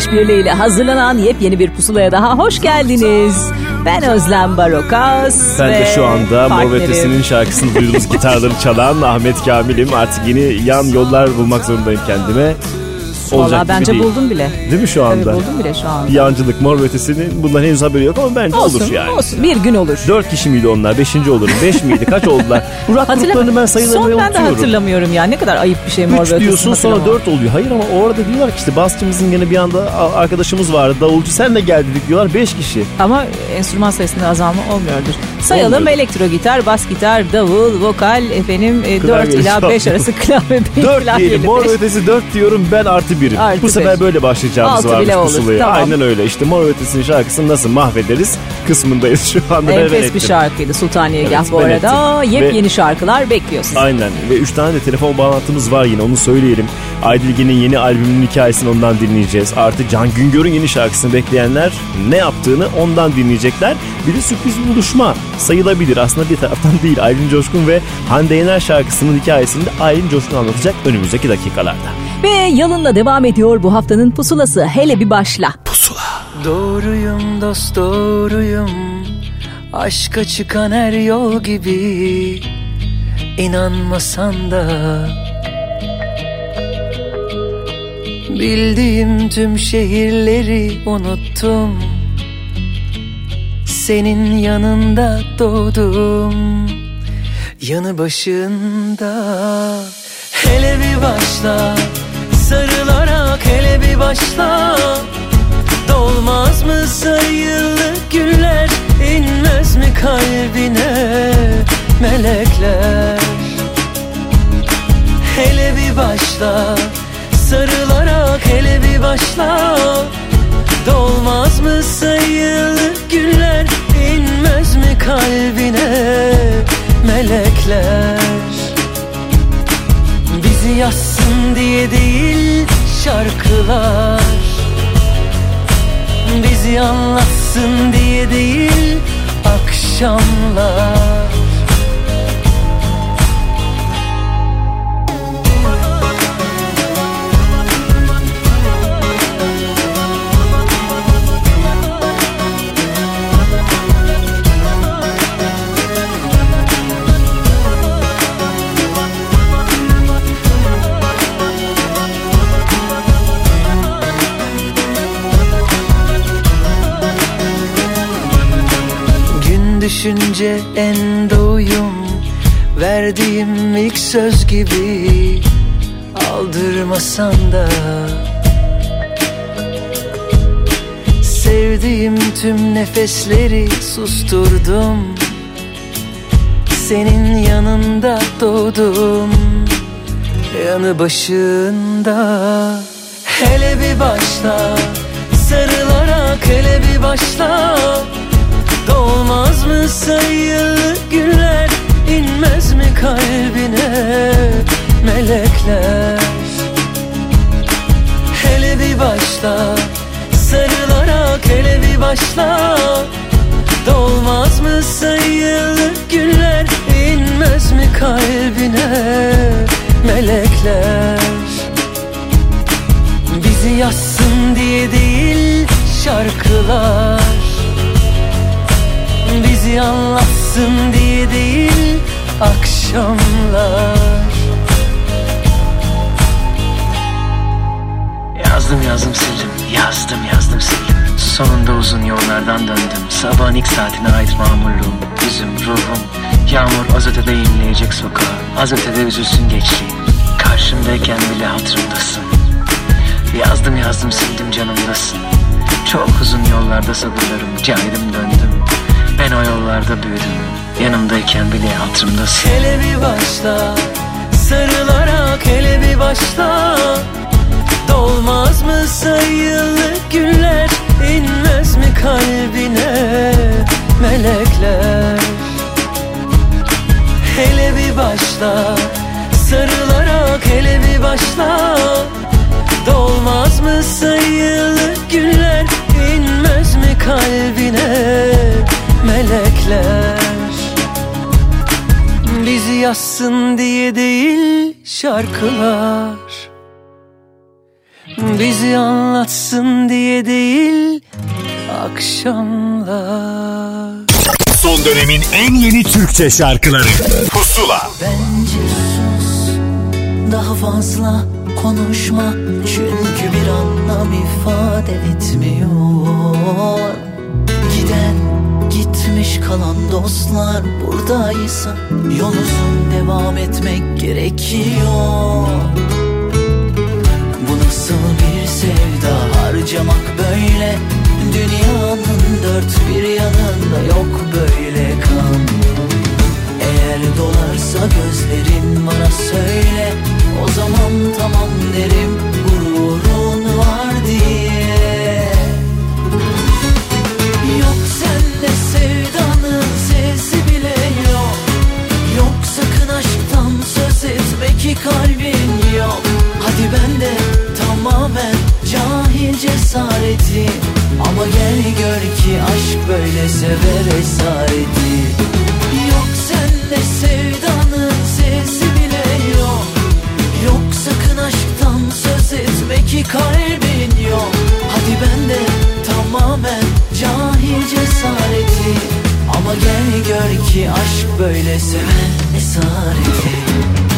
Müzik Karnaval İşbirliği ile hazırlanan yepyeni bir pusulaya daha hoş geldiniz. Ben Özlem Barokas Ben de şu anda Mor Ötesi'nin şarkısını duyduğunuz gitarları çalan Ahmet Kamil'im. Artık yeni yan yollar bulmak zorundayım kendime. Olacak Valla gibi bence değil. buldum bile. Değil mi şu Tabii anda? buldum bile şu anda. Bir yancılık Mor Ötesi'nin bundan henüz haberi yok ama bence olsun, olur yani. olsun. Bir gün olur. Dört kişi miydi onlar? Beşinci olurum. Beş miydi? Kaç oldular? Bu rock gruplarını ben sayılarını Son ben de unutuyorum. hatırlamıyorum ya. Ne kadar ayıp bir şey Mor ve Ötesi'ni diyorsun sonra dört oluyor. Hayır ama orada diyorlar ki işte basçımızın gene bir anda arkadaşımız vardı. Davulcu sen de gel dedik diyorlar. Beş kişi. Ama enstrüman sayısında azalma olmuyordur. Sayalım elektro gitar, bas gitar, davul, vokal, efendim e, 4 Klavye ila 5 çalıyor. arası klavye. Dört klavyeli diyelim. Mor ötesi dört diyorum ben artı birim. Artı Bu sefer beş. böyle başlayacağımız Altı varmış pusulaya. tamam. Aynen öyle. İşte Mor ötesinin şarkısını nasıl mahvederiz kısmındayız şu anda. Enfes bir ettim. şarkıydı Sultaniyegah Evet, bu arada. ettim. Yepyeni Ve- şarkılar bekliyor sizi. Aynen ve 3 tane de telefon bağlantımız var yine onu söyleyelim. Aydilge'nin yeni albümünün hikayesini ondan dinleyeceğiz. Artı Can Güngör'ün yeni şarkısını bekleyenler ne yaptığını ondan dinleyecekler. Bir de sürpriz buluşma sayılabilir. Aslında bir taraftan değil. Aylin Coşkun ve Hande Yener şarkısının hikayesini de Aylin Coşkun anlatacak önümüzdeki dakikalarda. Ve yalınla devam ediyor bu haftanın pusulası. Hele bir başla. Doğruyum dost doğruyum. Aşka çıkan her yol gibi. İnanmasan da. Bildiğim tüm şehirleri unuttum. Senin yanında doğdum. Yanı başında. Hele bir başla. Sarılarak hele bir başla Dolmaz mı sayılı güller? İnmez mi kalbine melekler? Hele bir başla Sarılarak hele bir başla. Dolmaz mı sayılı güller? İnmez mi kalbine melekler? Bizi yazsın diye değil şarkılar Bizi anlatsın diye değil akşamlar düşünce en doyum. Verdiğim ilk söz gibi Aldırmasan da. Sevdiğim tüm nefesleri susturdum. Senin yanında doğdum. Yanı başında. Hele bir başla Sarılarak hele bir başla Dolmaz mı sayılı günler inmez mi kalbine melekler? Hele bir başla sarılarak hele bir başla. Dolmaz mı sayılı günler inmez mi kalbine melekler? Bizi yazsın diye değil şarkılar Bizi anlatsın diye değil akşamlar. Yazdım yazdım sildim. Yazdım yazdım sildim. Sonunda uzun yollardan döndüm. Sabahın ilk saatine ait mamurluğum Yüzüm, ruhum. Yağmur az ötede inleyecek sokağa. Az ötede üzülsün geçtiğim Karşımdayken bile hatırımdasın. Yazdım yazdım sildim canımdasın. Çok uzun yollarda sabırlarım Caydım döndüm ben o yollarda büyüdüm. Yanımdayken bile hatırımdasın Hele bir başla Sarılarak hele bir başla. Dolmaz mı sayılı günler inmez mi kalbine melekler? Hele bir başla Sarılarak hele bir başla. Dolmaz mı sayılı günler inmez mi kalbine melekler. Bizi yazsın diye değil şarkılar. Bizi anlatsın diye değil akşamlar. Son dönemin en yeni Türkçe şarkıları. Pusula. Bence sus. Daha fazla konuşma. Çünkü bir anlam ifade etmiyor. Giden gitmiş kalan dostlar buradaysa Yol uzun devam etmek gerekiyor. Bu nasıl bir sevda? Harcamak böyle. Dünyanın dört bir yanında yok böyle kan. Eğer dolarsa gözlerin bana söyle. O zaman tamam derim gururun var diye kalbin yok. Hadi ben de tamamen cahil cesareti. Ama gel gör ki aşk böyle sever esareti. Yok sende sevdanın sesi bile yok. Yok sakın aşktan söz etme ki kalbin yok. Hadi ben de tamamen cahil cesareti. Ama gel gör ki aşk böyle sever esareti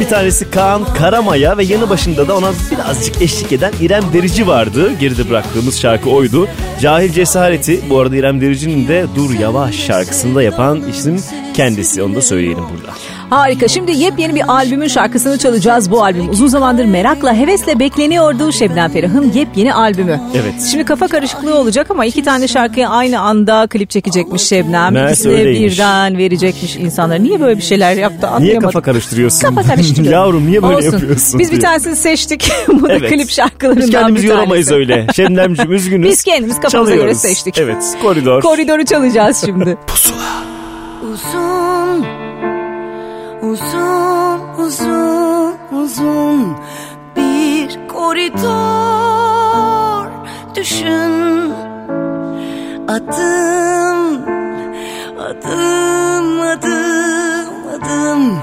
bir tanesi Kaan Karamaya ve yanı başında da ona birazcık eşlik eden İrem Derici vardı. Geride bıraktığımız şarkı oydu. Cahil Cesareti bu arada İrem Derici'nin de Dur Yavaş şarkısında yapan isim kendisi. Onu da söyleyelim burada. Harika. Şimdi yepyeni bir albümün şarkısını çalacağız. Bu albüm uzun zamandır merakla, hevesle bekleniyordu Şebnem Ferah'ın yepyeni albümü. Evet. Şimdi kafa karışıklığı olacak ama iki tane şarkıya aynı anda klip çekecekmiş Şebnem. Meğerse öyleymiş. birden verecekmiş insanlara. Niye böyle bir şeyler yaptı Niye anlayamadım. kafa karıştırıyorsun? Kafa karıştırıyorum. Yavrum niye böyle Olsun. yapıyorsun? Biz bir diye. tanesini seçtik. Bu da Evet. klip şarkılarından Biz kendimizi bir tanesi. yoramayız öyle. Şebnemciğim üzgünüz. Biz kendimiz kafamıza göre Çalıyoruz. seçtik. Evet koridor. Koridoru çalacağız şimdi. Uzun, uzun, uzun, uzun bir koridor düşün. Adım, adım, adım, adım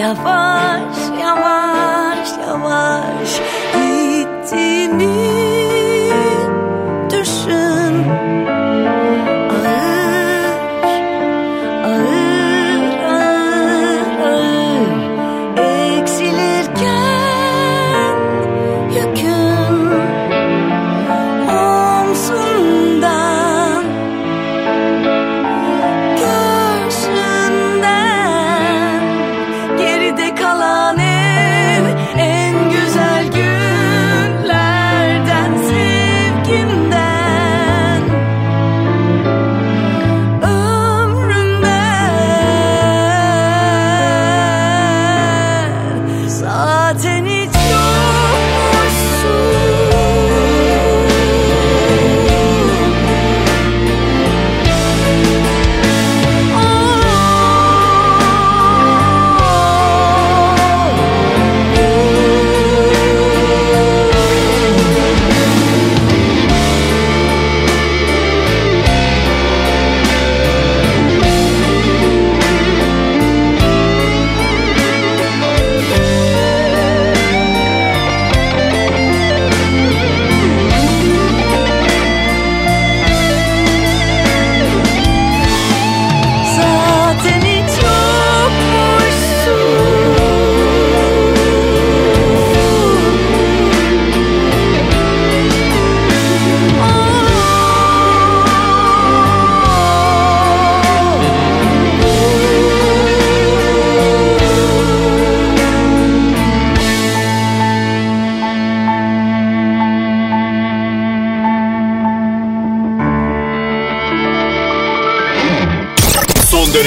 yavaş, yavaş,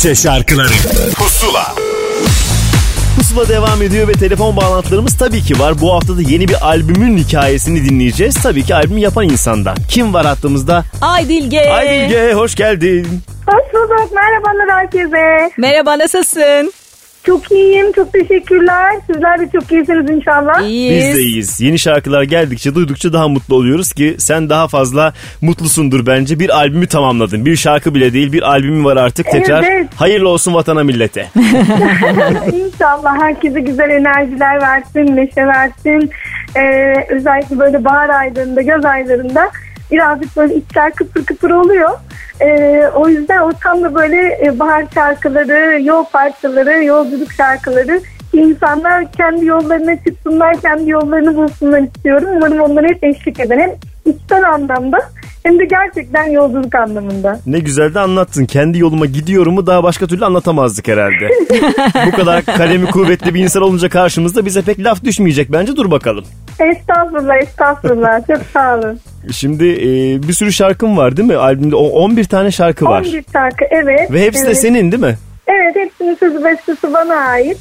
Türkçe şarkıları Pusula Pusula devam ediyor ve telefon bağlantılarımız tabii ki var. Bu hafta da yeni bir albümün hikayesini dinleyeceğiz. Tabii ki albüm yapan insandan. Kim var hattımızda? Aydilge. Aydilge hoş geldin. Hoş bulduk. Merhabalar herkese. Merhaba nasılsın? Çok iyiyim. Çok teşekkürler. Sizler de çok iyisiniz inşallah. İyiyiz. Biz de iyiyiz. Yeni şarkılar geldikçe duydukça daha mutlu oluyoruz ki sen daha fazla mutlusundur bence. Bir albümü tamamladın. Bir şarkı bile değil bir albümü var artık tekrar. Evet. Hayırlı olsun vatana millete. İnşallah herkese güzel enerjiler versin, neşe versin. Ee, özellikle böyle bahar aylarında, göz aylarında birazcık böyle içler kıpır kıpır oluyor. Ee, o yüzden o tam da böyle e, bahar şarkıları, yol parçaları, yolculuk şarkıları insanlar kendi yollarına çıksınlar, kendi yollarını bulsunlar istiyorum. Umarım onlara hep eşlik eden hem içten anlamda hem de gerçekten yolculuk anlamında. Ne güzel de anlattın. Kendi yoluma gidiyorumu daha başka türlü anlatamazdık herhalde. Bu kadar kalemi kuvvetli bir insan olunca karşımızda bize pek laf düşmeyecek bence. Dur bakalım. Estağfurullah, estağfurullah. Çok sağ olun. Şimdi e, bir sürü şarkım var değil mi? Albümde o 11 tane şarkı var. 11 şarkı, evet. Ve hepsi de evet. senin değil mi? Evet, hepsinin sözü bestesi bana ait.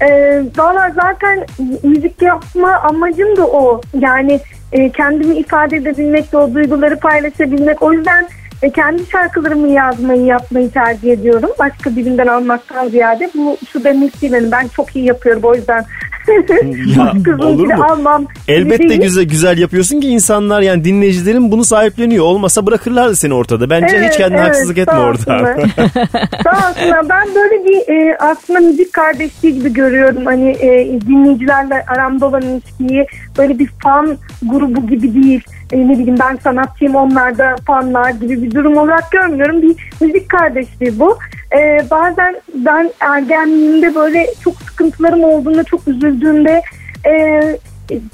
Ee, Valla zaten müzik yapma amacım da o. Yani e, kendimi ifade edebilmek, o duyguları paylaşabilmek. O yüzden e, kendi şarkılarımı yazmayı, yapmayı tercih ediyorum. Başka birinden almaktan ziyade. Bu şu demek değil benim. Ben çok iyi yapıyorum o yüzden. Ya, olur mu? almam. Elbette değil. güzel güzel yapıyorsun ki insanlar yani dinleyicilerin bunu sahipleniyor. Olmasa bırakırlardı seni ortada. Bence Evet, hiç kendine evet, haksızlık etme orada. Sağ olsunlar. Ben böyle bir e, aslında müzik kardeşliği gibi görüyorum. Hani e, dinleyicilerle aramda olan ilişkiyi böyle bir fan grubu gibi değil. E, ne bileyim ben sanatçıyım onlar da fanlar gibi bir durum olarak görmüyorum. Bir müzik kardeşliği bu. E, bazen ben ergenliğimde böyle çok sıkıntılarım olduğunda çok üzüldüğümde e,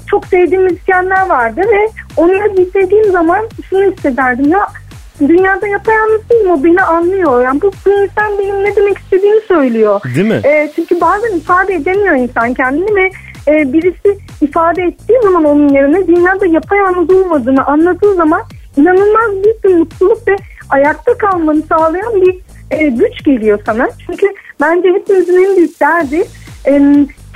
çok sevdiğim müzisyenler vardı ve onları dinlediğim zaman şunu hissederdim ya dünyada yapayalnız değilim o beni anlıyor. Yani bu, bu insan benim ne demek istediğimi söylüyor. Değil mi? E, çünkü bazen ifade edemiyor insan kendini ve e, birisi ifade ettiği zaman onun yerine dünyada yapayalnız olmadığını anladığı zaman inanılmaz büyük bir mutluluk ve ayakta kalmanı sağlayan bir e, güç geliyor sana. Çünkü bence hepimizin en büyük derdi e,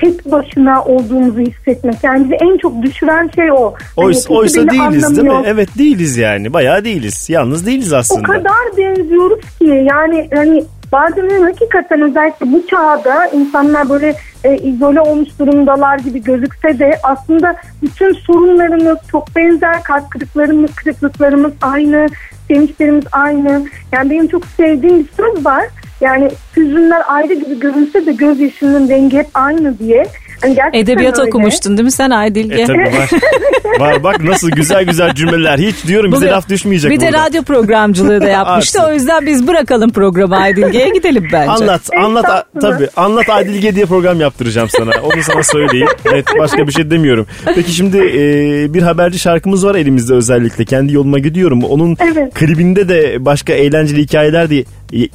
tek başına olduğumuzu hissetmek. Yani bizi en çok düşüren şey o. Hani Oysa, kimse oysa değiliz değil mi? anlamıyor. Evet değiliz yani. Bayağı değiliz. Yalnız değiliz O aslında. kadar benziyoruz ki yani hani bazen hakikaten özellikle bu çağda insanlar böyle e, izole olmuş durumdalar gibi gözükse de aslında bütün sorunlarımız çok benzer, kalp kırıklarımız, kırıklıklarımız aynı, sevinçlerimiz aynı. Yani benim çok sevdiğim bir söz var. Yani hüzünler ayrı gibi görünse de gözyaşının rengi hep aynı diye. Hani gerçekten Edebiyat öyle. okumuştun değil mi sen Aydilge? E tabii var. var bak nasıl güzel güzel cümleler. Hiç diyorum bize Bugün- laf düşmeyecek Bir de burada. radyo programcılığı da yapmıştı. O yüzden biz bırakalım programı Aydilge'ye gidelim bence. Anlat, anlat, Estağfurullah. tabii anlat Adilge diye program yaptıracağım sana. Onu sana söyleyeyim. Evet, başka bir şey demiyorum. Peki şimdi e, bir haberci şarkımız var elimizde özellikle. Kendi yoluma gidiyorum. Onun Evet. klibinde de başka eğlenceli hikayeler de y-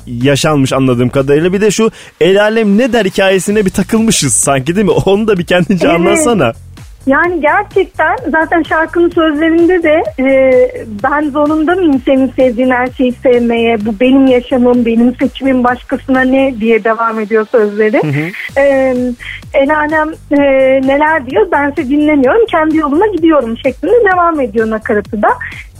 yaşanmış anladığım kadarıyla. Bir de şu el alem ne der hikayesine bir takılmışız sanki değil mi? Onu da bir kendince Evet. anlatsana. Yani gerçekten zaten şarkının sözlerinde de e, ben zorunda mıyım senin sevdiğin her şeyi sevmeye, bu benim yaşamım, benim seçimim başkasına ne diye devam ediyor sözleri. E, el alem e, neler diyor bense dinlemiyorum, kendi yoluma gidiyorum şeklinde devam ediyor nakaratı da.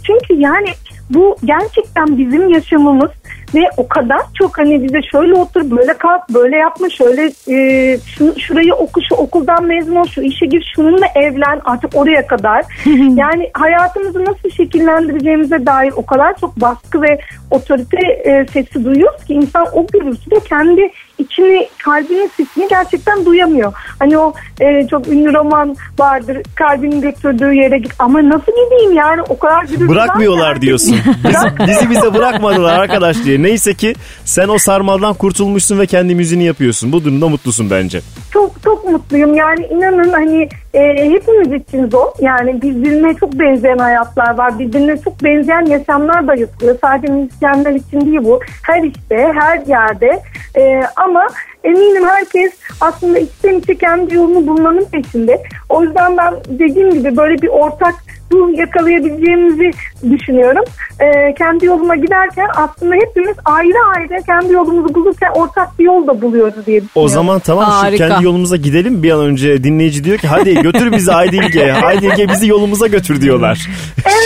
Çünkü yani bu gerçekten bizim yaşamımız ve o kadar çok hani bize şöyle otur böyle kalk böyle yapma şöyle e, şu, şurayı oku şu okuldan mezun ol şu işe gir şununla evlen artık oraya kadar. Yani hayatımızı nasıl şekillendireceğimize dair o kadar çok baskı ve otorite e, sesi duyuyoruz ki insan o gürültüde kendi içini kalbinin sesini gerçekten duyamıyor. Hani o e, çok ünlü roman vardır kalbinin götürdüğü yere git ama nasıl gideyim yani o kadar gürültü Bırakmıyorlar diyorsun. Bizi, bizi bize bırakmadılar arkadaş diye. Neyse ki sen o sarmaldan kurtulmuşsun ve kendi müziğini yapıyorsun. Bu durumda mutlusun bence. çok çok mutluyum. Yani inanın hani e, hepimiz için zor. Yani birbirine çok benzeyen hayatlar var. Birbirine çok benzeyen yaşamlar da yapılıyor. Sadece müzisyenler için değil bu. Her işte, her yerde. E, ama eminim herkes aslında içten içe kendi yolunu bulmanın peşinde. O yüzden ben dediğim gibi böyle bir ortak ruh yakalayabileceğimizi düşünüyorum. E, kendi yoluma giderken aslında hepimiz ayrı ayrı kendi yolumuzu bulurken ortak bir yol da buluyoruz diye düşünüyorum. O zaman tamam şu Harika. kendi yolumuza gidelim bir an önce dinleyici diyor ki hadi götür bizi Aydilge. Aydilge bizi yolumuza götür diyorlar.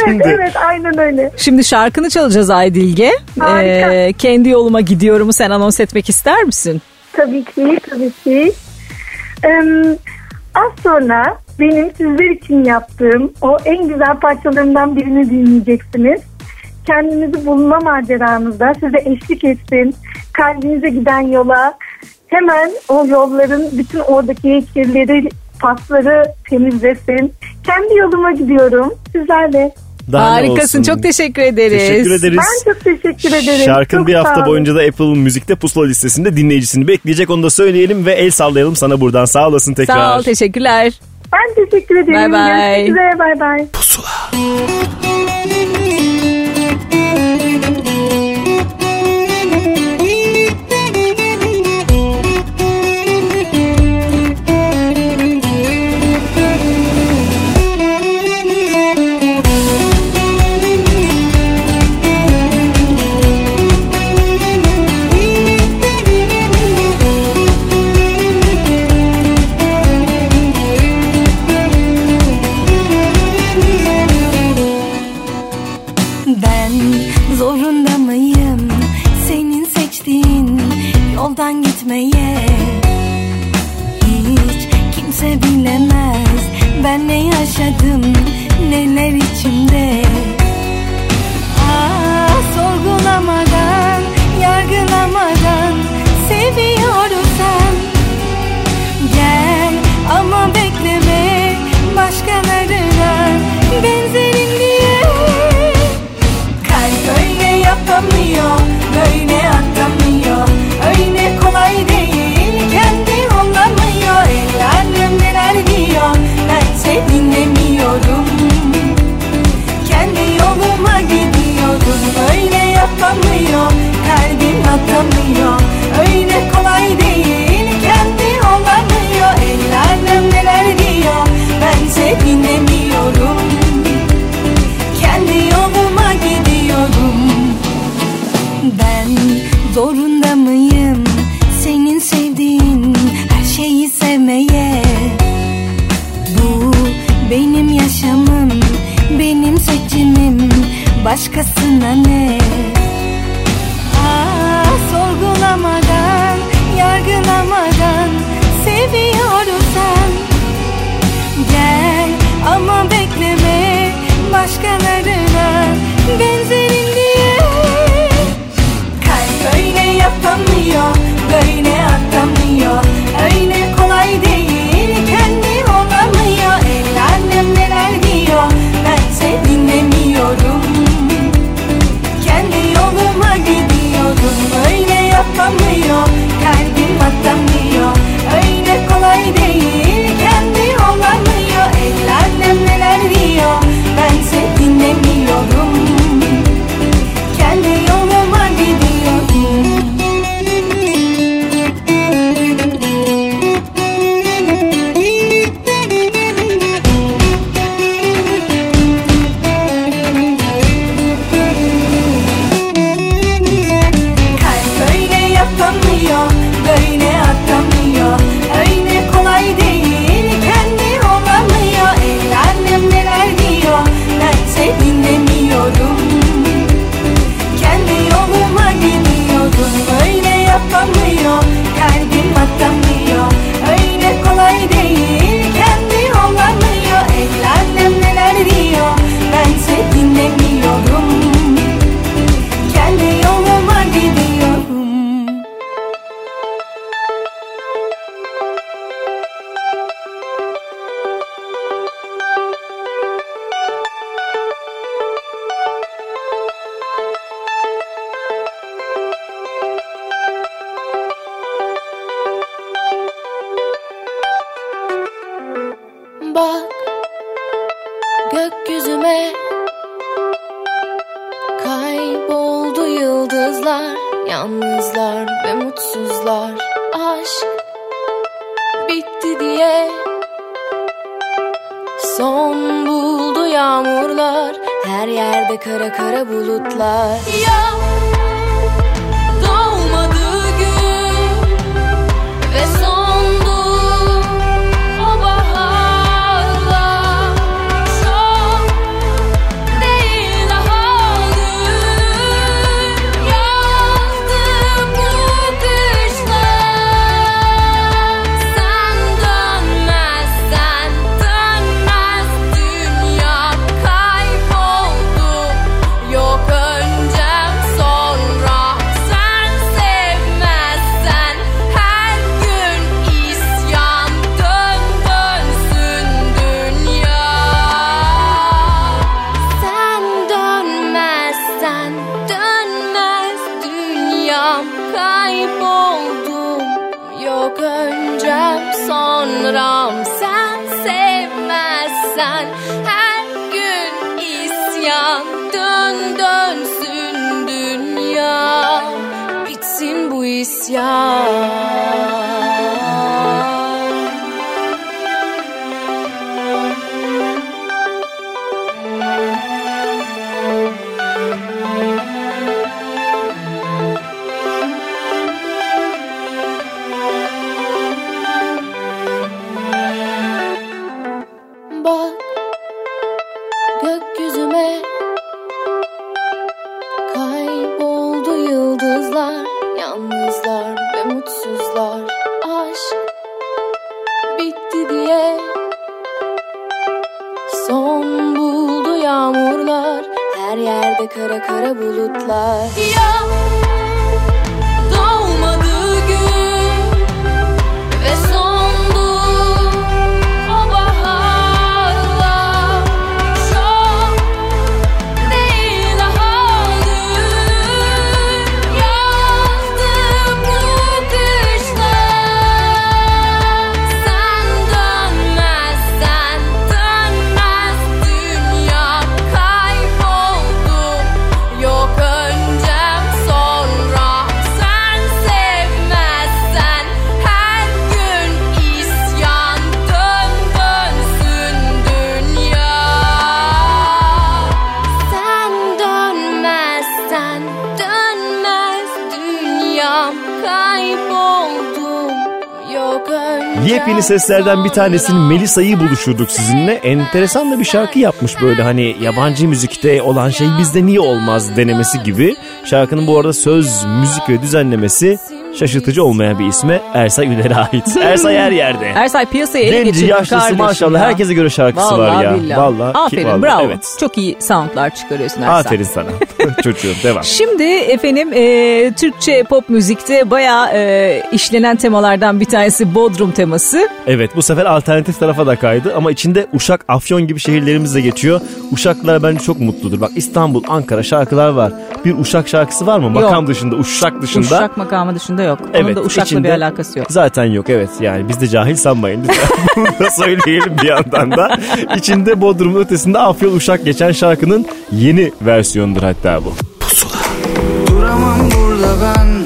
Evet evet aynen öyle. Şimdi şarkını çalacağız Aydilge. Harika. Ee, kendi yoluma gidiyorumu sen anons etmek ister misin? Tabii ki tabii ki. Ee, az sonra benim sizler için yaptığım o en güzel parçalarından birini dinleyeceksiniz. Kendinizi bulma maceranızda size eşlik etsin. Kalbinize giden yola hemen o yolların bütün oradaki kirleri, pasları temizlesin. Kendi yoluma gidiyorum. Sizlerle. Daha Harikasın. Çok teşekkür ederiz. Teşekkür ederiz. Ben çok teşekkür ederim. Şarkın Çok bir hafta boyunca da Apple Müzik'te pusula listesinde dinleyicisini bekleyecek. Onu da söyleyelim ve el sallayalım sana buradan. Sağ olasın tekrar. Sağ ol teşekkürler. Ben teşekkür ederim. Bay bay. Görüşmek üzere. Bay bay. Ben me anlatamıyor. Öyle kolay değil kendi olamıyor. Ellerden neler diyor bense dinlemiyorum Kendi yoluma gidiyorum. Ben zorunda mıyım senin sevdiğin her şeyi sevmeye? Bu benim yaşamım benim seçimim başkasına ne? Suçlamadan, yargılamadan seviyorum sen. Gel ama bekleme başkalarına benzerin diye. Kalp öyle yapamıyor, böyle atamıyor. Seslerden bir tanesinin Melisa'yı buluşturduk sizinle. Enteresan da bir şarkı yapmış böyle hani yabancı müzikte olan şey bizde niye olmaz denemesi gibi. Şarkının bu arada söz, müzik ve düzenlemesi şaşırtıcı olmayan bir isme Ersay Üner'e ait. Ersay her yerde. Ersay piyasayı ele Genci, geçirdi yaşlısı kardeşim maşallah ya. herkese göre şarkısı Vallahi var ya. billahi. Vallahi. Aferin vallahi, bravo. Evet. Çok iyi soundlar çıkarıyorsun Ersay. Aferin sana. Çocuğum devam. Şimdi efendim e, Türkçe pop müzikte bayağı e, işlenen temalardan bir tanesi Bodrum teması. Evet bu sefer alternatif tarafa da kaydı ama içinde Uşak, Afyon gibi şehirlerimiz de geçiyor. Uşaklılar bence çok mutludur. Bak İstanbul, Ankara şarkılar var. Bir Uşak şarkısı var mı? Makam dışında, Uşak dışında. Uşak makamı dışında yok. Onun da Uşak'la içinde- bir alakası yok. Zaten yok evet yani biz de cahil sanmayın lütfen. Bunu da söyleyelim bir yandan da. İçinde Bodrum'un ötesinde Afyon Uşak geçen şarkının yeni versiyonudur hatta bu. Duramam burada ben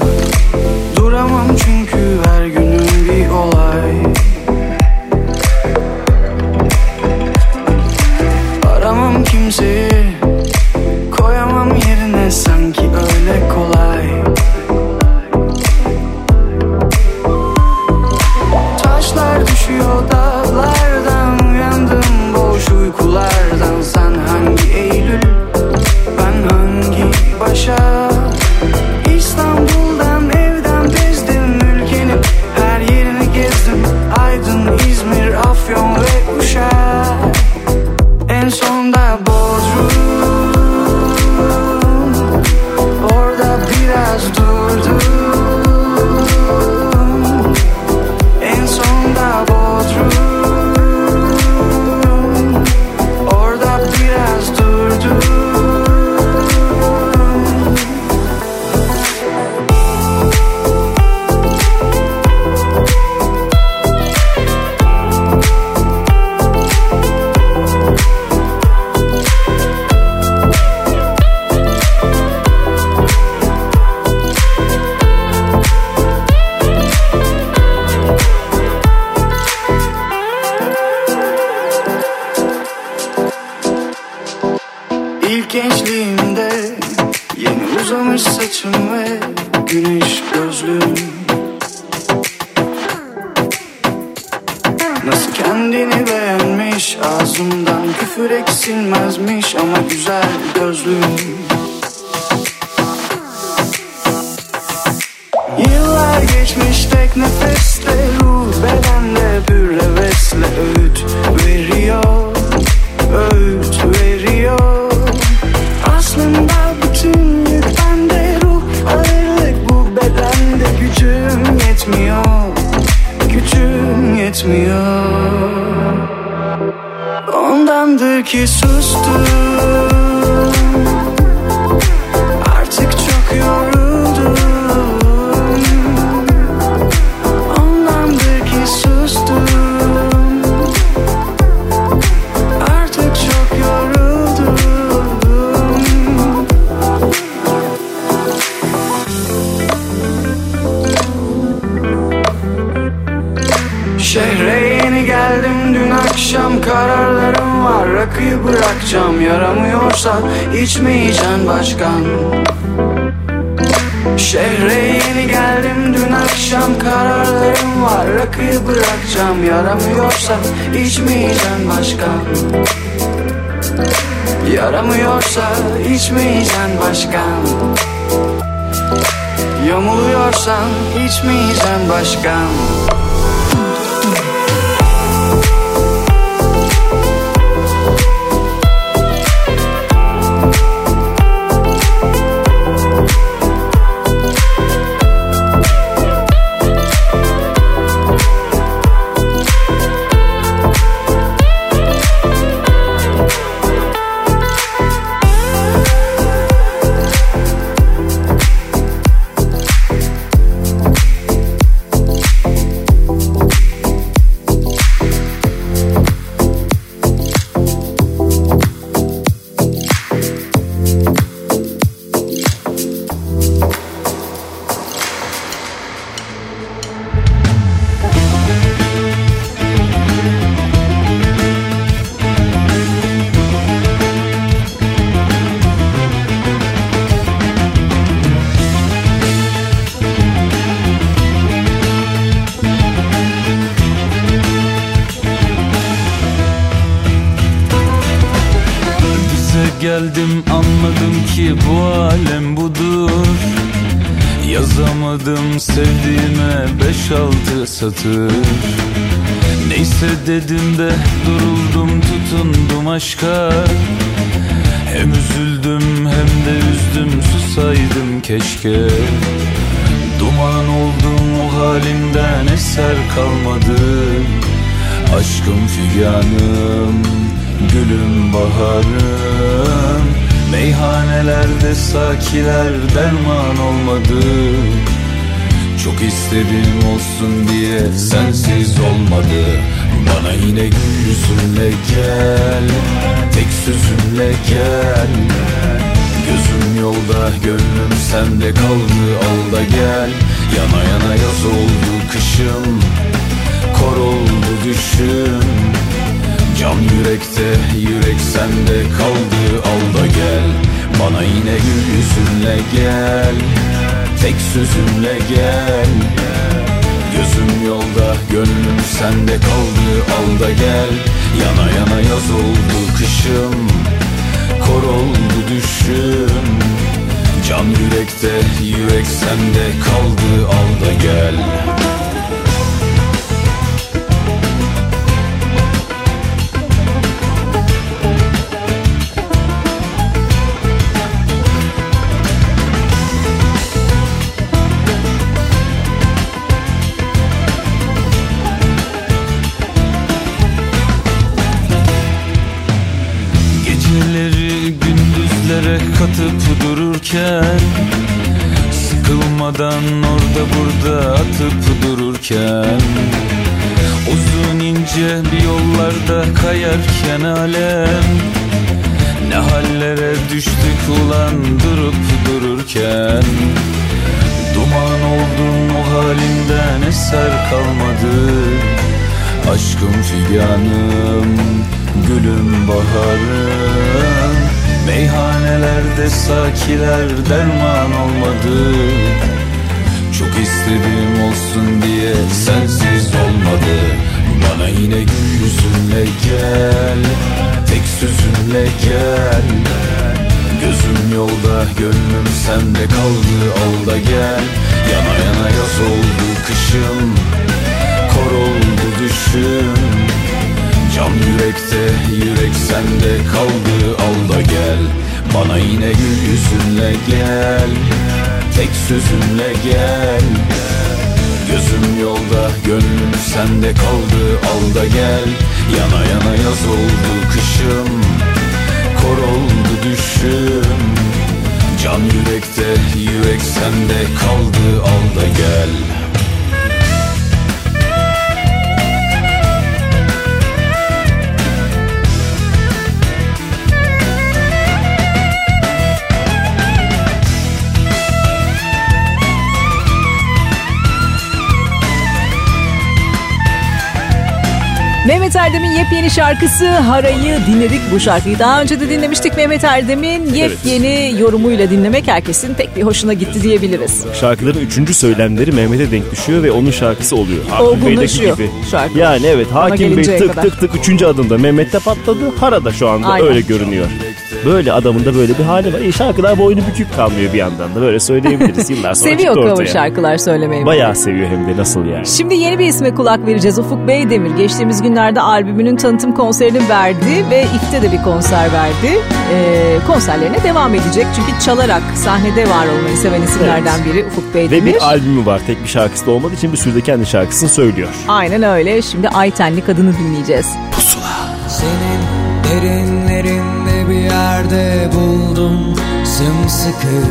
içmeyeceksin başkan. Şehre yeni geldim dün akşam Kararlarım var. Rakıyı bırakacağım Yaramıyorsa içmeyeceksin başkan. Yaramıyorsa içmeyeceksin başkan. Yamuluyorsan içmeyeceksin başkan satır. Neyse dedim de duruldum tutundum aşka. Hem üzüldüm hem de üzdüm susaydım keşke. Duman oldum o halimden eser kalmadı. Aşkım figanım, gülüm baharım. Meyhanelerde sakiler derman olmadı Çok istedim olsun diye sensiz olmadı. Bana yine gül yüzünle gel Tek sözünle gel. Gözüm yolda gönlüm sende kaldı al gel. Yana yana yaz oldu kışım Kor oldu düşüm. Can yürekte yürek sende kaldı al gel. Bana yine gül yüzünle gel Tek sözümle gel Gözüm yolda gönlüm sende kaldı al da gel. Yana yana yaz oldu kışım Kor oldu düşüm. Can yürekte yürek sende kaldı al da gel atıp dururken Uzun ince bir yollarda kayarken alem. Ne hallere düştük ulan durup dururken? Duman oldum o halimden eser kalmadı? Aşkım figanım, gülüm baharım. Meyhanelerde sakiler derman olmadı Çok istedim olsun diye sensiz olmadı. Bana yine gül yüzünle gel Tek sözünle gel. Gözüm yolda gönlüm sende kaldı al gel. Yana yana yaz oldu kışım Kor oldu düşüm. Can yürekte yürek sende kaldı al gel. Bana yine gül yüzünle gel Tek sözünle gel. Gözüm yolda gönlüm sende kaldı al da gel. Yana yana yaz oldu kışım Kor oldu düşüm. Can yürekte yürek sende kaldı al da gel Mehmet Erdem'in yepyeni şarkısı Hara'yı dinledik bu şarkıyı. Daha önce de dinlemiştik Mehmet Erdem'in yepyeni yorumuyla dinlemek herkesin pek bir hoşuna gitti diyebiliriz. Şarkıların üçüncü söylemleri Mehmet'e denk düşüyor ve onun şarkısı oluyor. Hakim Bey'deki gibi. şarkı. Yani evet Hakim Bey tık kadar. tık tık üçüncü adımda Mehmet'te patladı. Hara da şu anda Aynen. öyle görünüyor. Böyle adamın da böyle bir hali var. E, şarkılar boynu bükük kalmıyor bir yandan da böyle söyleyebiliriz. Yıllar sonra Seviyor ortaya. şarkılar söylemeyi. Bayağı seviyor hem de nasıl yani. Şimdi yeni bir isme kulak vereceğiz. Ufuk Beydemir geçtiğimiz günlerde albümünün tanıtım konserini verdi ve İF'te de bir konser verdi. Ee, konserlerine devam edecek. Çünkü çalarak sahnede var olmayı seven isimlerden biri Ufuk Ve Beydemir. bir albümü var. Tek bir şarkısı da olmadığı için bir sürü de kendi şarkısını söylüyor. Aynen öyle. Şimdi Aytenli Kadını dinleyeceğiz. Senin derinlerinde bir yerde buldum. Sımsıkı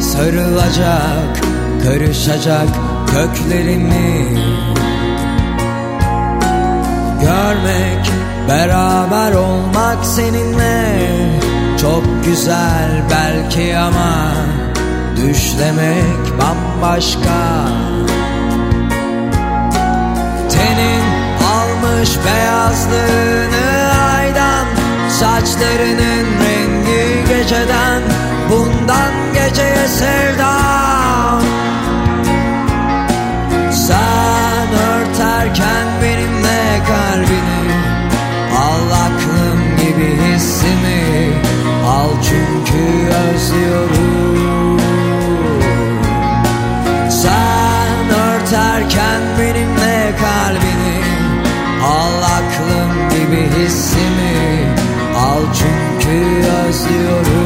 sarılacak Karışacak köklerimi. Görmek, beraber olmak seninle Çok güzel belki ama Düşlemek bambaşka. Tenin almış beyazlığını Saçlarının rengi geceden Bundan geceye sevdam Sen örterken benimle kalbini Al aklım gibi hissimi. Al çünkü özlüyorum. Sen örterken benimle kalbini Al aklım gibi hissimi çünkü özlüyorum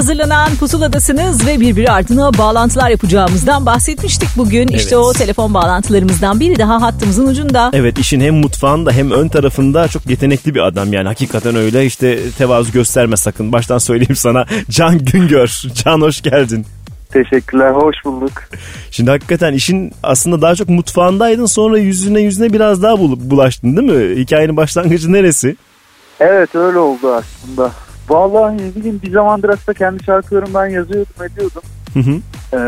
hazırlanan Pusuladasınız ve birbiri ardına bağlantılar yapacağımızdan bahsetmiştik bugün. İşte Evet. o telefon bağlantılarımızdan biri daha hattımızın ucunda. Evet işin hem mutfağında hem ön tarafında çok yetenekli bir adam yani hakikaten öyle işte tevazu gösterme sakın baştan söyleyeyim sana Can Güngör Can hoş geldin. Teşekkürler, hoş bulduk. Şimdi hakikaten işin aslında daha çok mutfağındaydın sonra yüzüne yüzüne biraz daha bul- bulaştın değil mi? Hikayenin başlangıcı neresi? Evet öyle oldu aslında. Vallahi ne bileyim bir zamandır aslında kendi şarkılarımı ben yazıyordum ediyordum. Hı hı. Ee,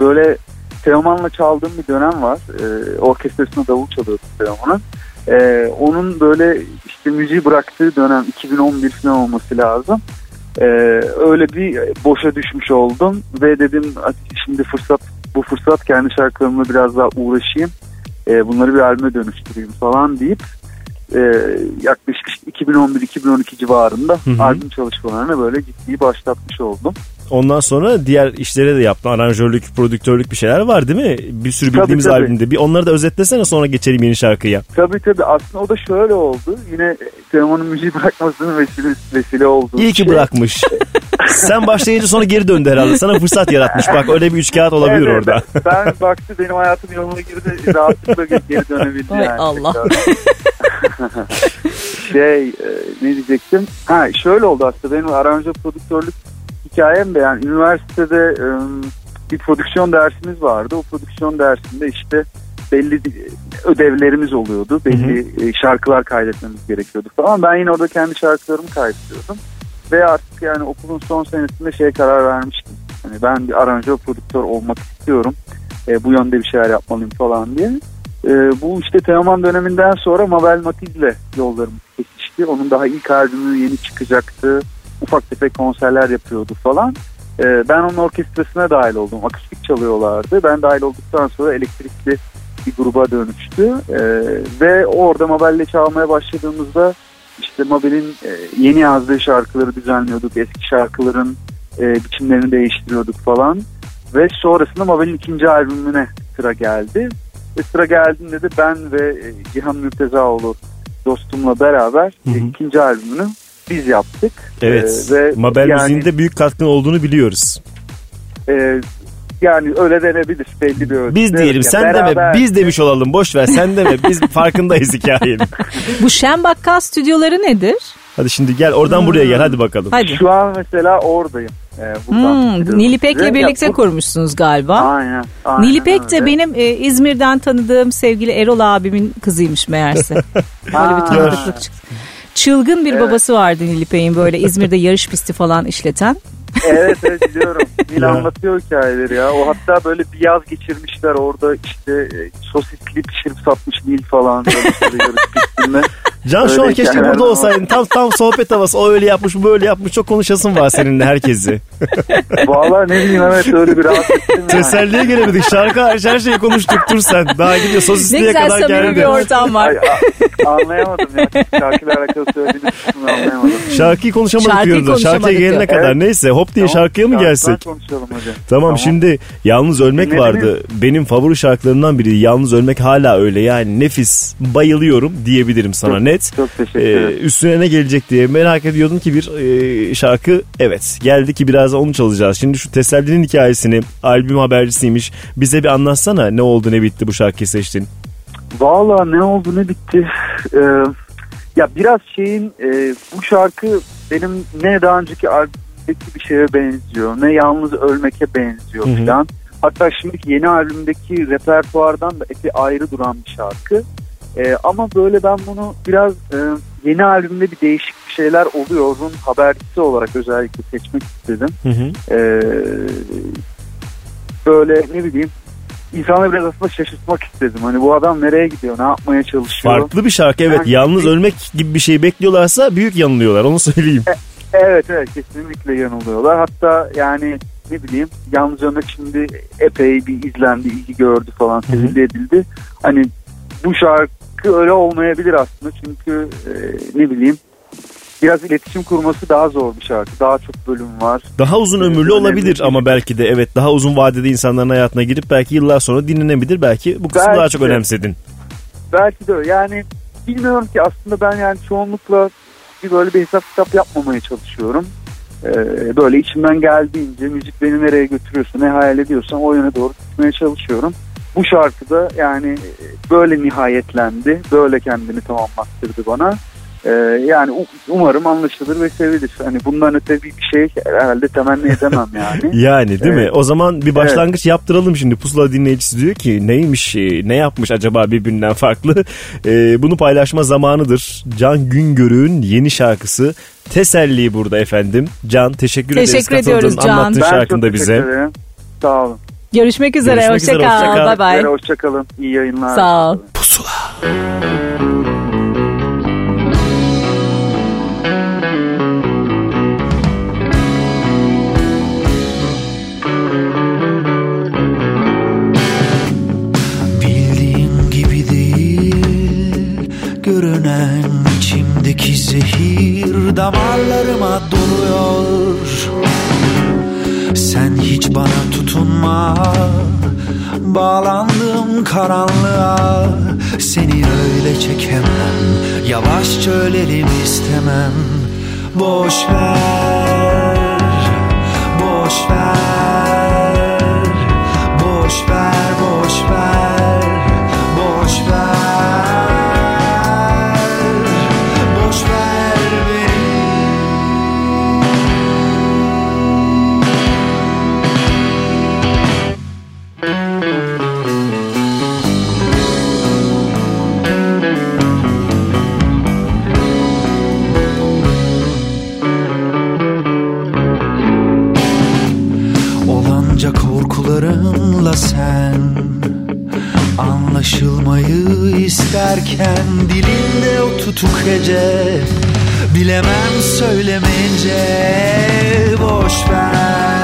böyle Teoman'la çaldığım bir dönem var. Ee, orkestrasında davul çalıyordum Teoman'ın. Ee, onun böyle işte müziği bıraktığı dönem 2011 falan olması lazım. Ee, öyle bir boşa düşmüş oldum ve dedim "Hadi şimdi fırsat bu fırsat kendi şarkılarımla biraz daha uğraşayım. Ee, bunları bir albüme dönüştüreyim falan deyip e, yaklaşık işte 2011-2012 civarında Hı hı. albüm çalışmalarına böyle ciddi başlatmış oldum. Ondan sonra diğer işlere de yaptın. Aranjörlük, prodüktörlük bir şeyler var değil mi? Bir sürü Tabii, bildiğimiz tabii. albümde. Bir onları da özetlesene sonra geçelim yeni şarkıya. Tabii tabii aslında o da şöyle oldu. Yine Teoman'ın müziği bırakmasının vesile, vesile olduğu İyi ki şey. bırakmış. Sen başlayınca sonra geri döndü herhalde. Sana fırsat yaratmış. Bak öyle bir üç kağıt olabilir Evet, orada. Ben baktı benim hayatım yoluna girdi rahatlıkla geri dönebildi Ay yani. Allah. şey e, ne diyecektim? Ha şöyle oldu aslında benim aranjör prodüktörlük hikayem de yani üniversitede e, bir prodüksiyon dersimiz vardı. O prodüksiyon dersinde işte belli ödevlerimiz oluyordu. Belli e, şarkılar kaydetmemiz gerekiyordu falan. Ben yine orada kendi şarkılarımı kaydediyordum. Ve artık yani okulun son senesinde şeye karar vermiştim. Hani ben bir aranjör prodüktör olmak istiyorum. E, bu yönde bir şeyler yapmalıyım falan diye. E, bu işte Teoman döneminden sonra Mabel Matiz'le yollarımız kesişti. Onun daha ilk albümü yeni çıkacaktı. Ufak tefek konserler yapıyordu falan. E, ben onun orkestrasına dahil oldum. Akustik çalıyorlardı. Ben dahil olduktan sonra elektrikli bir gruba dönüştü. E, ve orada Mabel'le çalmaya başladığımızda işte Mabel'in e, yeni yazdığı şarkıları düzenliyorduk. Eski şarkıların e, biçimlerini değiştiriyorduk falan. Ve sonrasında Mabel'in ikinci albümüne sıra geldi. Ve sıra geldiğinde de ben ve e, Cihan Mürtezaoğlu dostumla beraber e, ikinci albümünü biz yaptık. Evet. E, ve Mabel yani, müziğinde büyük katkın olduğunu biliyoruz. e, yani öyle denebilir belli bir ölçüde. Biz diyelim Evet, sen beraber- deme biz demiş olalım boş ver sen deme biz farkındayız hikayenin. Bu Şenbakkal stüdyoları nedir? Hadi şimdi gel oradan buraya gel hadi bakalım. Hadi. Şu an mesela oradayım. E, buradan Hmm, Nilipek'le birlikte Ya, bu- kurmuşsunuz galiba. Aynen. aynen Nilipek de öyle. benim e, İzmir'den tanıdığım sevgili Erol abimin kızıymış meğerse. Böyle bir tanıdıklık çıktı. Çılgın bir babası vardı Nilipek'in böyle İzmir'de yarış pisti falan işleten. evet evet biliyorum. Nil anlatıyor hikayeleri ya. O hatta böyle bir yaz geçirmişler orada işte e, sosisli pişirip satmış Nil falan. Can şu an Öyle keşke burada olsaydın. Tam tam sohbet havası. O öyle yapmış, bu böyle yapmış. Çok konuşasın var seninle herkesi. Valla ne bileyim evet öyle bir rahat ettim yani. Teselliye gelemedik. Şarkı hariç her şeyi konuştuk. Dur sen. Daha gidiyor. Ne Sosisliğe güzel kadar samimi geldi. bir ortam var. Ay, anlayamadım ya. Şarkıyla alakalı söylediğiniz kısmını anlayamadım. Şarkıyı konuşamadık Şarkıyı diyoruz. Şarkıya konuşamadık gelene diyor. kadar Evet. neyse hop diye Tamam, şarkıya mı gelsek? konuşalım hocam. Tamam, şimdi Yalnız Ölmek Dinlediniz. vardı. Benim favori şarkılarımdan biri. Yalnız Ölmek hala öyle. Yani nefis. Bayılıyorum diyebilirim sana Çok- net. Çok teşekkür Ee, ederim. üstüne ne gelecek diye merak ediyordum ki bir e, şarkı evet geldi ki biraz da onu çalacağız. Şimdi şu tesellinin hikayesini albüm habercisiymiş. Bize bir anlatsana ne oldu ne bitti bu şarkıyı seçtin. Valla ne oldu ne bitti. Ee, ya biraz şeyin e, bu şarkı benim ne daha önceki albümdeki bir şeye benziyor. Ne yalnız ölmeke benziyor Hı hı. falan. Hatta şimdiki yeni albümdeki repertuardan da epey ayrı duran bir şarkı. Ee, ama böyle ben bunu biraz e, yeni albümde bir değişik bir şeyler oluyor. Onun habercisi olarak özellikle seçmek istedim. Ee, böyle ne bileyim insanları biraz aslında şaşırtmak istedim. Hani bu adam nereye gidiyor, ne yapmaya çalışıyor. Farklı bir şarkı evet. Yani- Yalnız ölmek gibi bir şey bekliyorlarsa büyük yanılıyorlar onu söyleyeyim. Evet evet kesinlikle yanılıyorlar. Hatta yani ne bileyim yalnız ölmek şimdi epey bir izlendi, ilgi gördü falan, sevildi edildi. Hani bu şarkı öyle olmayabilir aslında çünkü e, ne bileyim biraz iletişim kurması daha zor bir şarkı. Daha çok bölüm var. Daha uzun ömürlü önemli olabilir ama belki de evet daha uzun vadede insanların hayatına girip belki yıllar sonra dinlenebilir. Belki bu kısmı Belki daha çok de. önemsedin. Belki de. Yani bilmiyorum ki aslında ben yani çoğunlukla bir böyle bir hesap kitap yapmamaya çalışıyorum. e, böyle içimden geldiğince müzik beni nereye götürüyorsa ne hayal ediyorsam o yöne doğru gitmeye çalışıyorum. Bu şarkıda yani böyle nihayetlendi. Böyle kendini tamamlattırdı bana. Ee, yani umarım anlaşılır ve sevilir. Hani bundan öte bir şey herhalde temenni edemem yani. Yani değil mi? Evet. O zaman bir başlangıç yaptıralım şimdi. Pusula dinleyicisi diyor ki neymiş, e, ne yapmış acaba birbirinden farklı? E, bunu paylaşma zamanıdır. Can Güngör'ün yeni şarkısı Teselli burada efendim. Can teşekkür, ederiz Teşekkür ediyoruz Can. anlattığın Ben şarkında teşekkür bize. ederim. Sağ olun. Görüşmek üzere. Görüşmek üzere, Hoşça hoşça kal. kal. Bay bay. Hoşçakalın. İyi yayınlar. Sağ ol. Bildiğin Karanlığa Seni öyle çekemem. Yavaşça ölelim istemem. Boş ver Boş ver isterken Dilinde o tutuk hece Bilemem söylemeyince Boş ver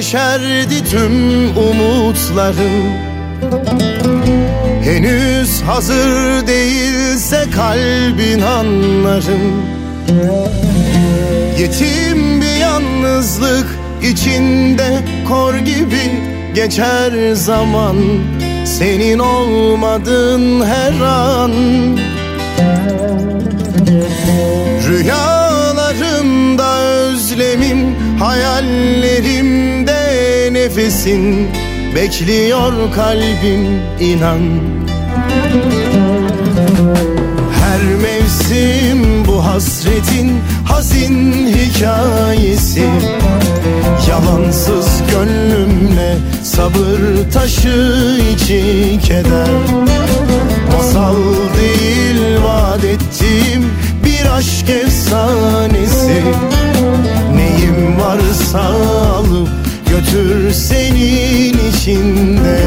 yeşerdi tüm umutlarım Henüz hazır değilse kalbin anlarım Yetim bir yalnızlık içinde kor gibi geçer zaman. Senin olmadın her an. Rüyalarımda özlemim Hayallerimde nefesin Bekliyor kalbim inan. Her mevsim bu hasretin hazin hikayesi. Yalansız gönlümle sabır taşı içi keder Masal değil vaat ettiğim bir aşk efsanesi. Neyim varsa alıp götür senin içinde.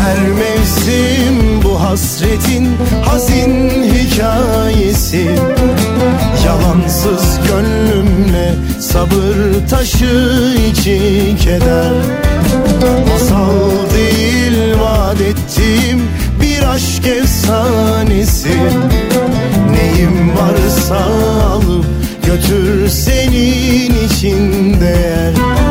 Her mevsim bu hasretin hazin hikayesi. Yalansız gönlümle sabır taşı içi keder. Masal değil vaat ettiğim bir aşk efsanesi. Neyim varsa alıp götür senin için değer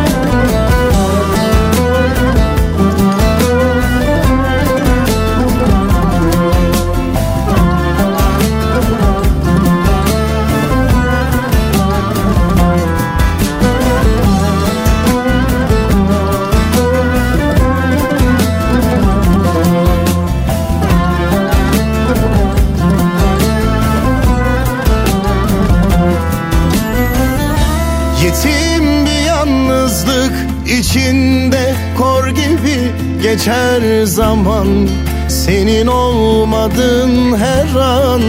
geçer zaman Senin olmadın her an.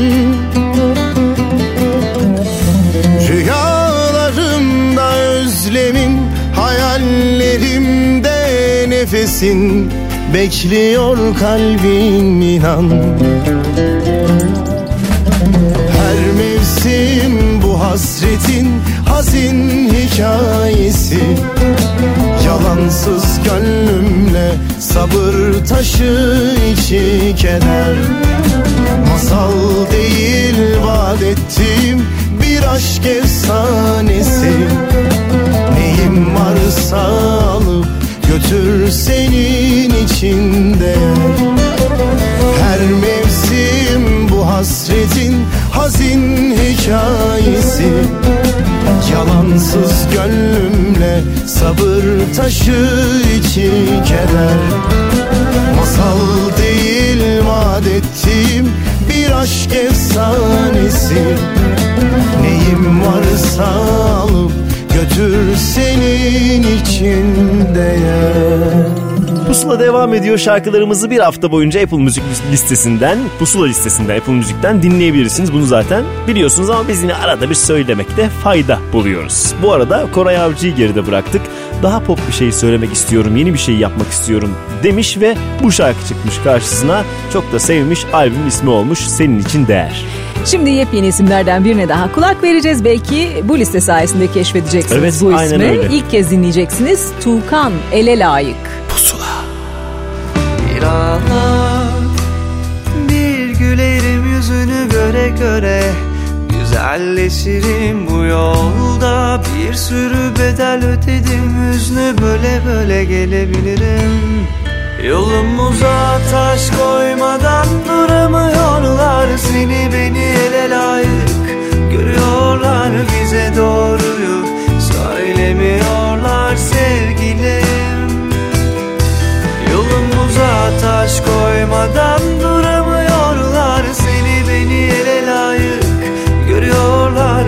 Rüyalarımda özlemim Hayallerimde nefesin Bekliyor kalbim inan. Her mevsim bu hasretin hazin hikayesi. Yalansız gönlümle sabır taşı içi keder Masal değil vaat ettiğim bir aşk efsanesi. Neyim varsa alıp götür senin içinde. Her mevsim bu hasretin hazin hikayesi Yalansız gönlümle sabır taşı içi keder. Masal değil vaat bir aşk efsanesi. Neyim varsa alıp götür senin için değer Pusula devam ediyor. Şarkılarımızı bir hafta boyunca Apple Müzik listesinden, Pusula listesinden, Apple Müzik'ten dinleyebilirsiniz. Bunu zaten biliyorsunuz ama biz yine arada bir söylemekte fayda buluyoruz. Bu arada Koray Avcı'yı geride bıraktık. Daha pop bir şey söylemek istiyorum, yeni bir şey yapmak istiyorum demiş ve bu şarkı çıkmış karşısına. Çok da sevmiş, albüm ismi olmuş Senin için Değer. Şimdi yepyeni isimlerden birine daha kulak vereceğiz. Belki bu liste sayesinde keşfedeceksiniz Evet, bu aynen ismi. öyle. İlk kez dinleyeceksiniz. Tuğkan Ele Layık. Bir ağlar Bir gülerim yüzünü göre göre Güzelleşirim bu yolda Bir sürü bedel ödedim Hüznü böyle böyle gelebilirim Yolumuza taş koymadan duramıyorlar Seni beni ele layık. Görüyorlar Bize doğruyu söylemiyorlar sevgilim Yolumuza taş koymadan duramıyorlar Seni beni ele layık. Görüyorlar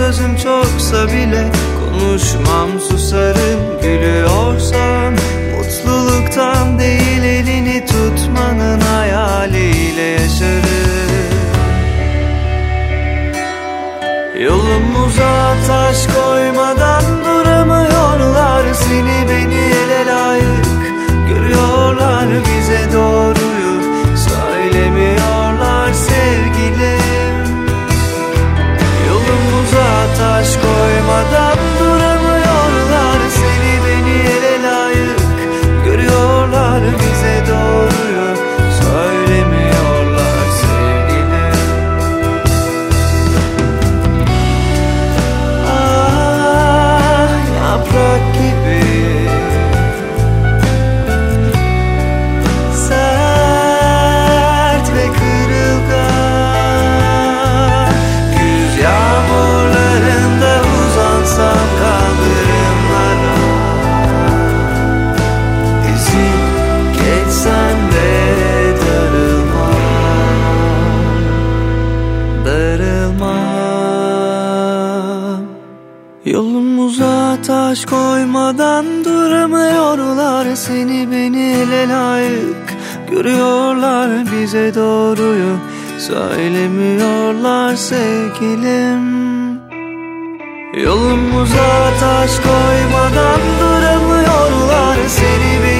sözüm çoksa bile Konuşmam susarım. Gülüyorsan Mutluluktan değil elini tutmanın hayaliyle yaşarım. Yolumuza taş koymadan duramıyorlar Seni beni el ele bize doğruyu söylemiyorlar sevgilim. Yolumuza taş koymadan duramıyorlar seni bir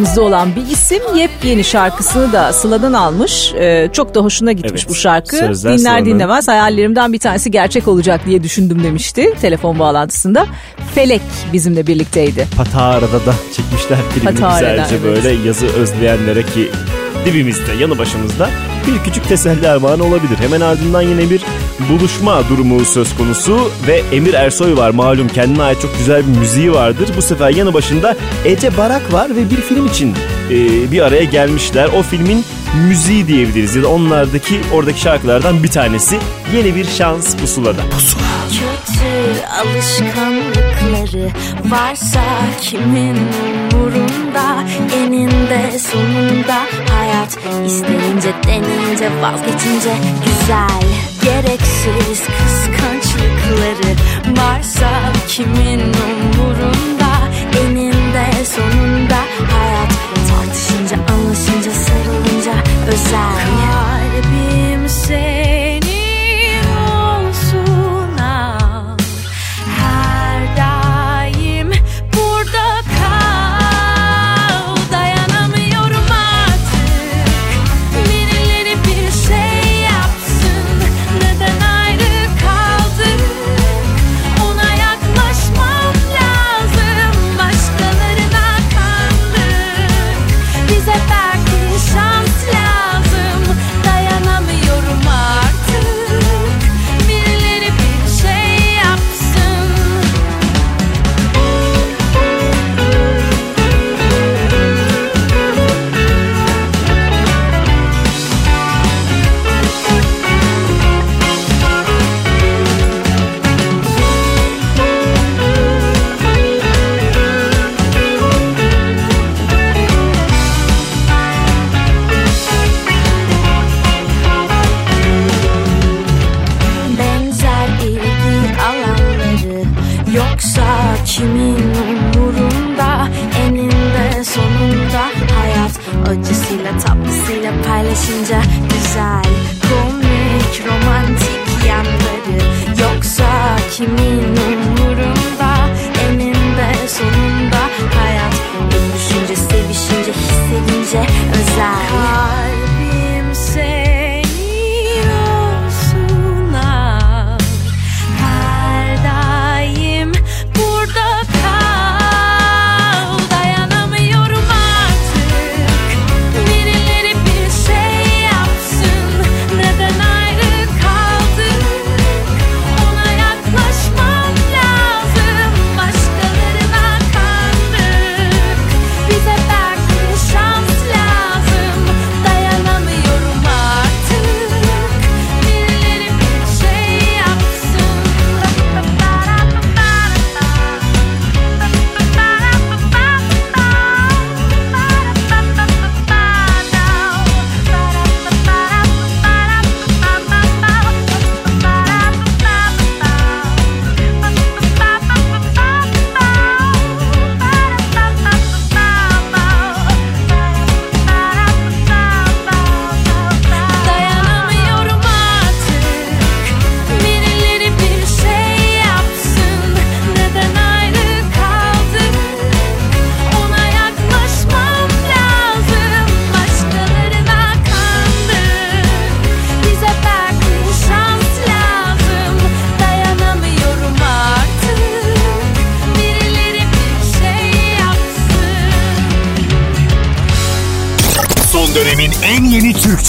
Hayatımızda olan bir isim. Yepyeni şarkısını da Sıla'dan almış. Ee, çok da hoşuna gitmiş Evet, bu şarkı. sözler Dinler Sıla'nın. dinlemez hayallerimden bir tanesi gerçek olacak diye düşündüm demişti telefon bağlantısında. Felek bizimle birlikteydi. Patara'da da çekmişler filmini Patara'da, güzelce evet. böyle yazı özleyenlere ki dibimizde yanı başımızda bir küçük teselli armağanı olabilir. Hemen ardından yine bir buluşma durumu söz konusu ve Emir Ersoy var malum kendine ait çok güzel bir müziği vardır. Bu sefer yanı başında Ece Barak var ve bir film için e, bir araya gelmişler. O filmin müziği diyebiliriz ya da onlardaki oradaki şarkılardan bir tanesi yeni bir şans pusulada. Pusula. Kötü alışkanlıkları varsa kimin umurunda eninde sonunda hayat isteyince denince vazgeçince güzel gereksiz kıskançlıkları varsa kimin umurunda? Eninde sonunda hayat tartışınca anlaşınca sarılınca özel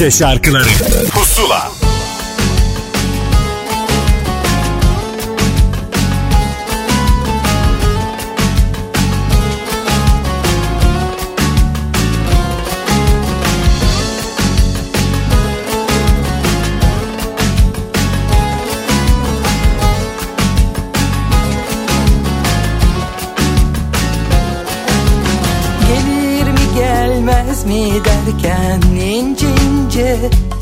Türkçe şarkıları mi derken ince ince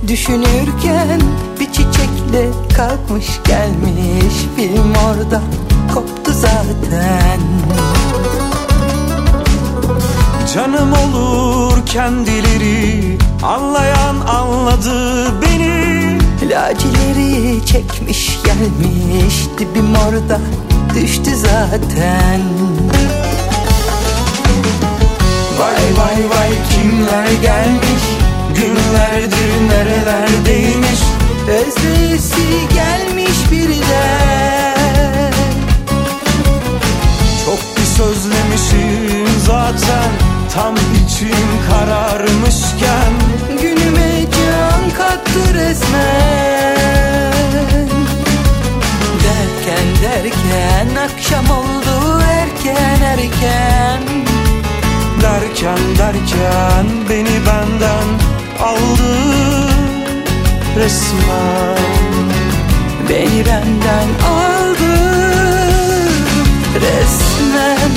düşünürken bir çiçekle kalkmış gelmiş film orada koptu zaten. Canım olur kendileri Anlayan anladı beni Lacileri çekmiş gelmiş dibim orada düştü zaten. Vay vay kimler gelmiş? Günlerdir nerelerdeymiş? Özleyesi gelmiş birden Çok bir sözlemişim zaten Tam içim kararmışken. Günüme can kattı resmen. Derken derken akşam oldu erken erken Derken derken beni benden aldı resmen. Beni benden aldı resmen.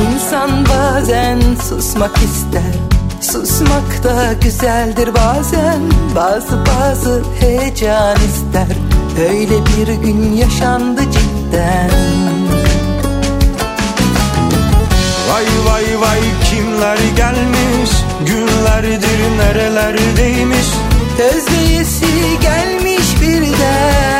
İnsan bazen susmak ister Susmak da güzeldir bazen. Bazı bazı heyecan ister. Öyle bir gün yaşandı cidden. Vay vay vay kimler gelmiş? Günlerdir nerelerdeymiş Özleyesi gelmiş birden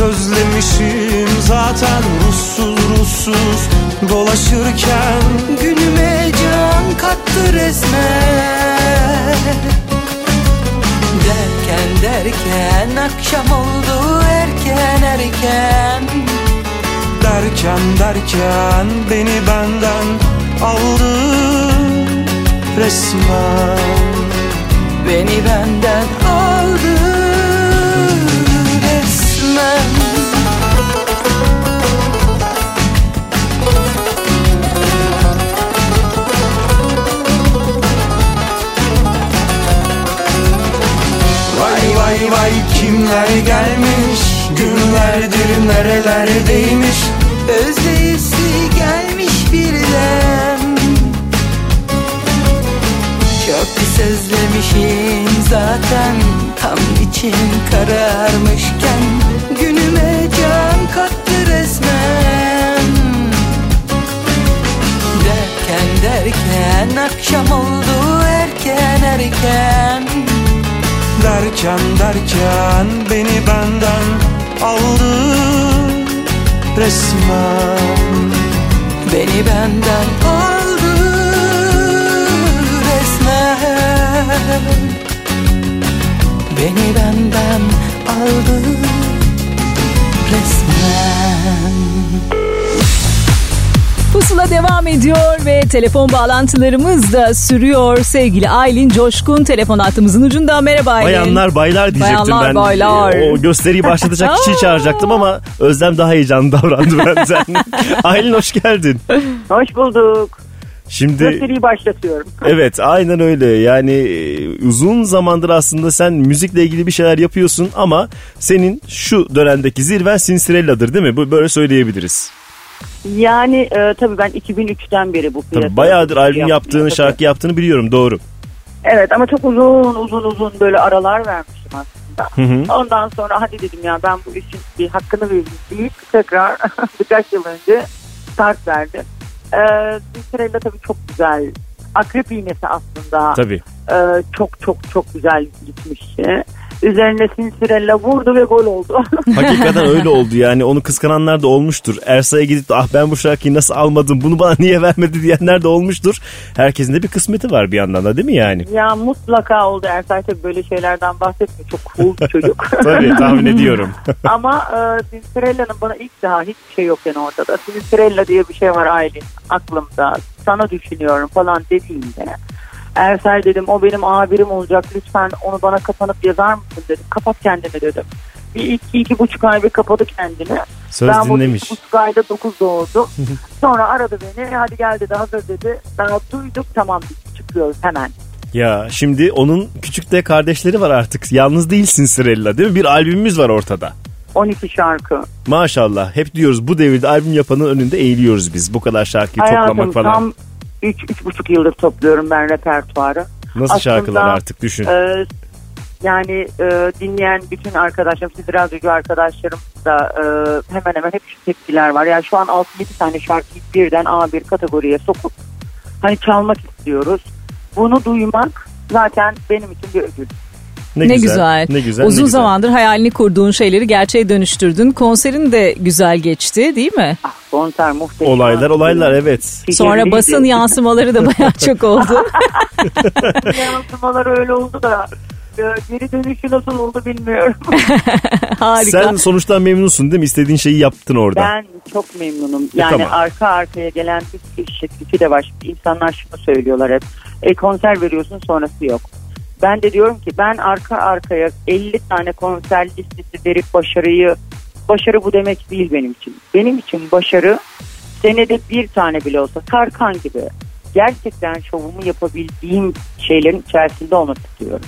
sözlemişim zaten Ruhsuz ruhsuz. Dolaşırken Günüme can kattı resmen. Derken derken akşam oldu erken erken. Derken derken beni benden aldı resmen. Beni benden aldı Vay kimler gelmiş? Günlerdir nerelerdeymiş Özleyesi gelmiş birden Çok bir sözlemişim zaten Tam için kararmışken. Günüme can kattı resmen. Derken derken akşam oldu erken erken Derken derken beni benden aldı resmen. Beni benden aldı resmen. Beni benden aldı resmen Pusula devam ediyor ve telefon bağlantılarımız da sürüyor. Sevgili Aylin Coşkun telefon hattımızın ucunda. Merhaba Aylin. Bayanlar baylar diyecektim Bayanlar, ben. baylar. O gösteriyi başlatacak kişiyi çağıracaktım ama Özlem daha heyecanlı davrandı benden. Aylin hoş geldin. Hoş bulduk. Şimdi Gösteriyi başlatıyorum. evet aynen öyle yani e, uzun zamandır aslında sen müzikle ilgili bir şeyler yapıyorsun ama senin şu dönemdeki zirven Sinsirella'dır değil mi? Bu Böyle söyleyebiliriz. Yani e, tabii ben 2003'ten beri bu piyasada. Bayağıdır albüm yaptığını, tabii. şarkı yaptığını biliyorum doğru. Evet ama çok uzun uzun uzun böyle aralar vermiştim aslında. Hı hı. Ondan sonra hadi dedim ya ben bu işin bir hakkını vereyim deyip tekrar birkaç yıl önce start verdim. Ee, Cinderella tabii çok güzel. Akrep iğnesi aslında. Tabii. Ee, çok çok çok güzel gitmişti. Üzerine Cinderella vurdu ve gol oldu. Hakikaten öyle oldu yani onu kıskananlar da olmuştur. Ersa'ya gidip de ah ben bu şarkıyı nasıl almadım bunu bana niye vermedi diyenler de olmuştur. Herkesin de bir kısmeti var bir yandan da değil mi yani? ya mutlaka oldu. Ersay tabii böyle şeylerden bahsetmiyor. Çok cool bir çocuk. Tabii tahmin ediyorum. Ama e, Cinderella'nın bana ilk daha hiçbir şey yok yani ortada. Cinderella diye bir şey var Aylin aklımda. Sana düşünüyorum falan dediğimde. Ersay dedim o benim abirim olacak lütfen onu bana kapanıp yazar mısın dedim. Kapat kendini dedim. Bir iki, iki buçuk ay bir kapadı kendini. Söz ben bu dinlemiş. iki buçuk ayda dokuz doğurdum. Sonra aradı beni hadi gel dedi hazır dedi. Daha duyduk tamam çıkıyoruz hemen. Ya şimdi onun küçük de kardeşleri var artık. Yalnız değilsin Sirella değil mi? Bir albümümüz var ortada. 12 şarkı. Maşallah. Hep diyoruz bu devirde albüm yapanın önünde eğiliyoruz biz. Bu kadar şarkıyı toplamak Hayatım falan. tam 3-3,5 yıldır topluyorum ben repertuarı. Nasıl Aslında, şarkılar artık düşün. e, yani e, dinleyen bütün arkadaşlarım, siz radyocu arkadaşlarım da e, hemen hemen hep şu tepkiler var. Yani şu an 6-7 tane şarkıyı birden A1 kategoriye sokup hani çalmak istiyoruz. Bunu duymak zaten benim için bir ödül. Ne, güzel. Ne güzel. Uzun ne güzel. zamandır hayalini kurduğun şeyleri gerçeğe dönüştürdün. Konserin de güzel geçti değil mi? Konser muhteşem. Olaylar olaylar evet. Sonra basın yansımaları da bayağı çok oldu. Yansımalar öyle oldu da e, geri dönüşü nasıl oldu bilmiyorum. Harika. Sen sonuçtan memnunsun değil mi? İstediğin şeyi yaptın orada. Ben çok memnunum. E, Yani tamam. arka arkaya gelen bir şekli de var. İnsanlar şunu söylüyorlar hep. E, konser veriyorsun sonrası yok. Ben de diyorum ki ben arka arkaya 50 tane konser listesi verip başarıyı başarı bu demek değil benim için. Benim için başarı senede bir tane bile olsa Tarkan gibi gerçekten şovumu yapabildiğim şeylerin içerisinde olmak istiyorum.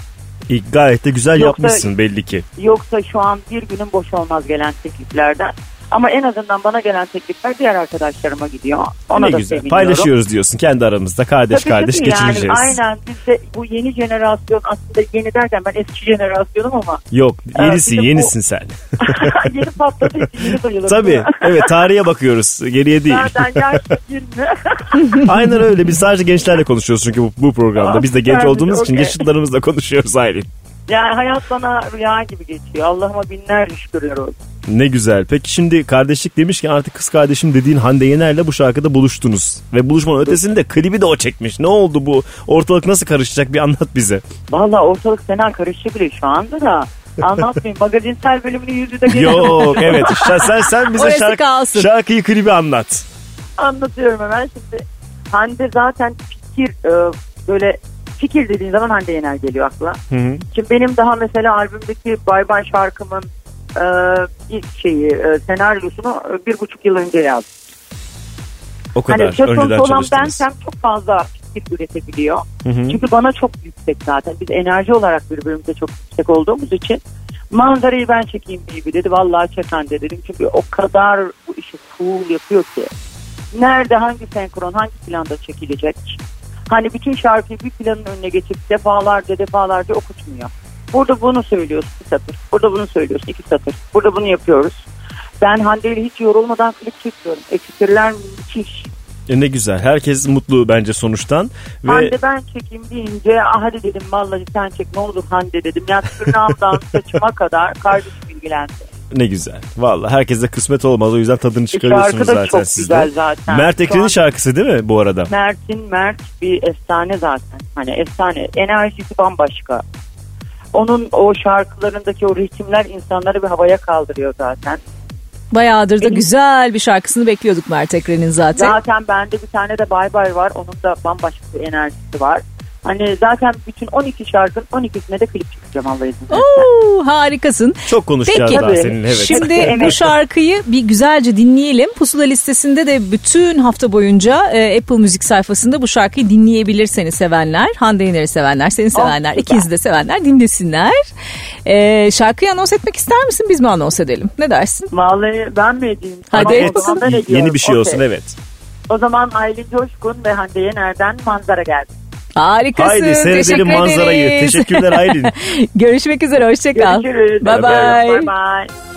Gayet de güzel Yoksa- yapmışsın belli ki. Yoksa şu an bir günün boş olmaz gelen tekliflerden. Ama en azından bana gelen teklifler diğer arkadaşlarıma gidiyor. Ona ne da güzel. seviniyorum. Paylaşıyoruz diyorsun kendi aramızda. Kardeş Tabii kardeş tabii geçineceğiz. Yani, aynen biz de bu yeni jenerasyon aslında yeni derken ben eski jenerasyonum ama Yok Ee, yenisin bu- sen. yeni patladı yeni sayılır. Tabii evet tarihe bakıyoruz geriye değil. Zaten yaş 20. Aynen öyle biz sadece gençlerle konuşuyoruz çünkü bu, bu programda. Biz de genç olduğumuz için yaşıtlarımızla konuşuyoruz Aylin. Yani hayat bana rüya gibi geçiyor. Allah'ıma binlerce şükürler olsun. Ne güzel. Peki şimdi kardeşlik demişken artık kız kardeşim dediğin Hande Yener'le bu şarkıda buluştunuz. Ve buluşmanın ötesinde klibi de o çekmiş. Ne oldu bu? Ortalık nasıl karışacak bir anlat bize. Valla ortalık fena karıştı bile şu anda da. Anlatmayayım. Magazinsel bölümünü yüzü de gene- Yok evet. Sen, sen, sen bize Orası şarkı, kalsın. şarkıyı klibi anlat. Anlatıyorum hemen şimdi. Hande zaten fikir e, böyle fikir dediğin zaman Hande Yener geliyor akla. Hı hı. Şimdi benim daha mesela albümdeki Bay Bay şarkımın e, ilk şeyi e, senaryosunu e, bir buçuk yıl önce yazdım. O kadar Hani söz önceden olan bensem çok fazla fikir üretebiliyor. Hı hı. Çünkü bana çok yüksek zaten. Biz enerji olarak birbirimize çok yüksek olduğumuz için manzarayı ben çekeyim gibi dedi. Vallahi çek Hande dedim. Çünkü o kadar bu işi cool yapıyor ki. Nerede hangi senkron hangi planda çekilecek? Hani bütün şarkıyı bir planın önüne geçip defalarca defalarca okutmuyor. Burada bunu söylüyorsun bir satır. Burada bunu söylüyorsun iki satır. Burada bunu yapıyoruz. Ben Hande ile hiç yorulmadan klip çekiyorum. E fikirler müthiş. E ne güzel. Herkes mutlu bence sonuçtan. Ve Hande ben çekeyim deyince ah hadi dedim vallahi sen çek ne olur Hande dedim. Yani tırnağımdan saçıma kadar kardeşim ilgilendi. ne güzel. Valla herkese kısmet olmaz. O yüzden tadını çıkarıyorsunuz şarkı da zaten çok siz güzel zaten. Mert Şu Ekren'in an- şarkısı değil mi bu arada? Mert'in Mert bir efsane zaten. Hani efsane. Enerjisi bambaşka. Onun o şarkılarındaki o ritimler insanları bir havaya kaldırıyor zaten. Bayağıdır da güzel bir şarkısını bekliyorduk Mert Ekren'in zaten. Zaten bende bir tane de Bay Bay var. Onun da bambaşka bir enerjisi var. Hani zaten bütün 12 şarkının 12'sine de klip çıkacağım Allah izin verirse. Oo, harikasın. Çok konuşacağız Peki. daha seninle. Evet. Şimdi Evet. bu şarkıyı bir güzelce dinleyelim. Pusula listesinde de bütün hafta boyunca e, Apple Müzik sayfasında bu şarkıyı dinleyebilir seni sevenler. Hande Yener'i sevenler, seni sevenler, süper. ikinizi de sevenler dinlesinler. E, şarkıyı anons etmek ister misin? Biz mi anons edelim? Ne dersin? Vallahi ben mi edeyim? Hadi Tamam, et. o zaman ben Yeni bir şey olsun Okey. evet. O zaman Aylin Coşkun ve Hande Yener'den manzara geldi. Harikasın. Haydi seyredelim Teşekkür manzarayı. ederiz. Teşekkürler Aylin. Görüşmek üzere. Hoşçakal. Görüşürüz. Bye bye. Bye bye.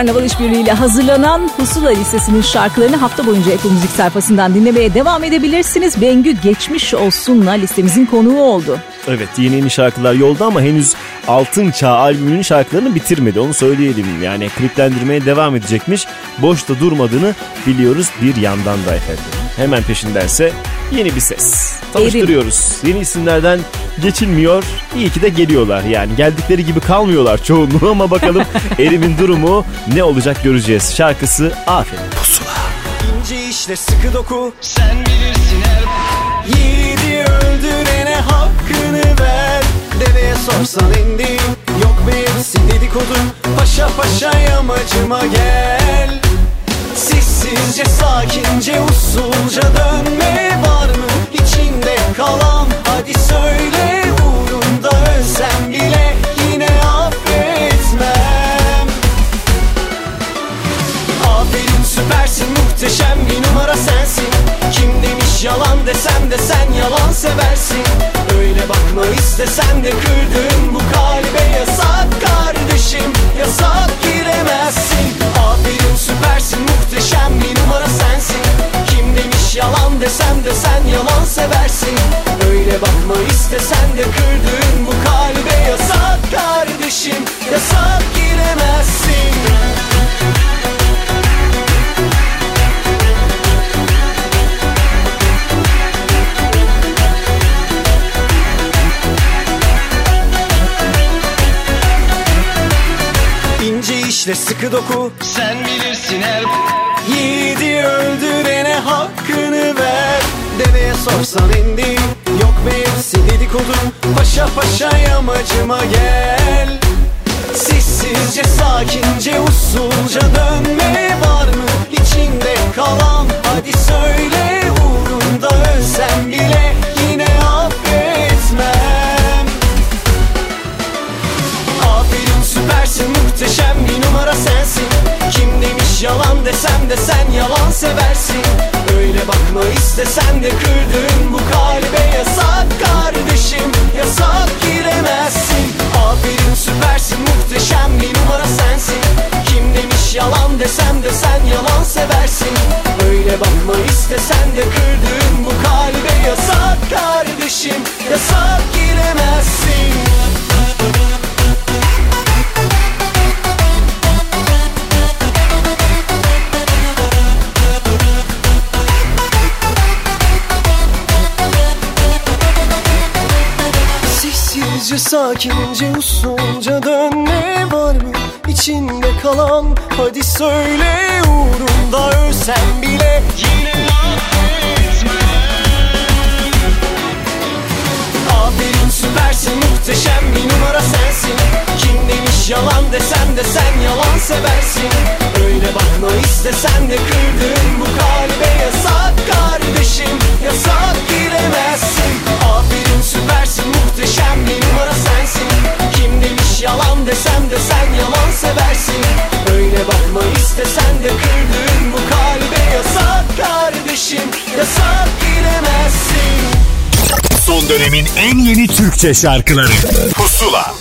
Karnaval işbirliğiyle hazırlanan Pusula listesinin şarkılarını hafta boyunca Apple Müzik sayfasından dinlemeye devam edebilirsiniz. Bengü Geçmiş Olsun'la listemizin konuğu oldu. Evet yeni yeni şarkılar yolda ama henüz Altın Çağ albümünün şarkılarını bitirmedi onu söyleyelim. Yani kliplendirmeye devam edecekmiş. Boşta durmadığını biliyoruz bir yandan da efendim. Hemen peşindense yeni bir ses. Tanıştırıyoruz. Yeni isimlerden geçilmiyor. İyi ki de geliyorlar yani. Geldikleri gibi kalmıyorlar çoğunluğu ama bakalım Erim'in durumu ne olacak göreceğiz. Şarkısı Aferin. Pusula. İnce işle sıkı doku Sen bilirsin her Yiğidi öldürene hakkını ver Deveye sorsan indi Yok be hepsi dedikodu Paşa paşa yamacıma gel Sessizce sakince usulca dönme Var mı içinde kalan Hadi söyle uğrunda ölsem bile muhteşem bir numara sensin. Kim demiş yalan desem de sen yalan seversin. Öyle bakma istesen de kırdığın bu kalbe yasak kardeşim. Yasak giremezsin. Aferin süpersin muhteşem bir numara sensin. Kim demiş yalan desem de sen yalan seversin. Öyle bakma istesen de kırdığın bu kalbe yasak kardeşim. Yasak giremezsin İşle sıkı doku. Sen bilirsin el. Yiğidi öldürene hakkını ver. Deveye sorsan indi Yok be hepsi dedikodu. Paşa paşa yamacıma gel. Sessizce sakince usulca dönme var mı? İçinde kalan Hadi söyle uğrunda ölsem bile yalan desem de sen yalan seversin. Öyle bakma istesen de kırdığın bu kalbe yasak kardeşim Yasak giremezsin. Aferin süpersin muhteşem bir numara sensin. Kim demiş yalan desem de sen yalan seversin. Öyle bakma istesen de kırdığın bu kalbe yasak kardeşim Yasak giremezsin Sessizce sakince usulca dönme var mı? İçinde kalan Hadi söyle uğrunda ölsem bile yine Aferin süpersin muhteşem bir numara sensin. Kim demiş yalan desem de sen yalan seversin. Öyle bakma istesen de kırdığın bu kalbe yasak kardeşim Yasak giremezsin bir numara sensin. Kim demiş yalan desem de sen yalan seversin. Öyle bakma istesen de kırdığın bu kalbe. Yasak kardeşim Yasak giremezsin. Son dönemin en yeni Türkçe şarkıları. Pusula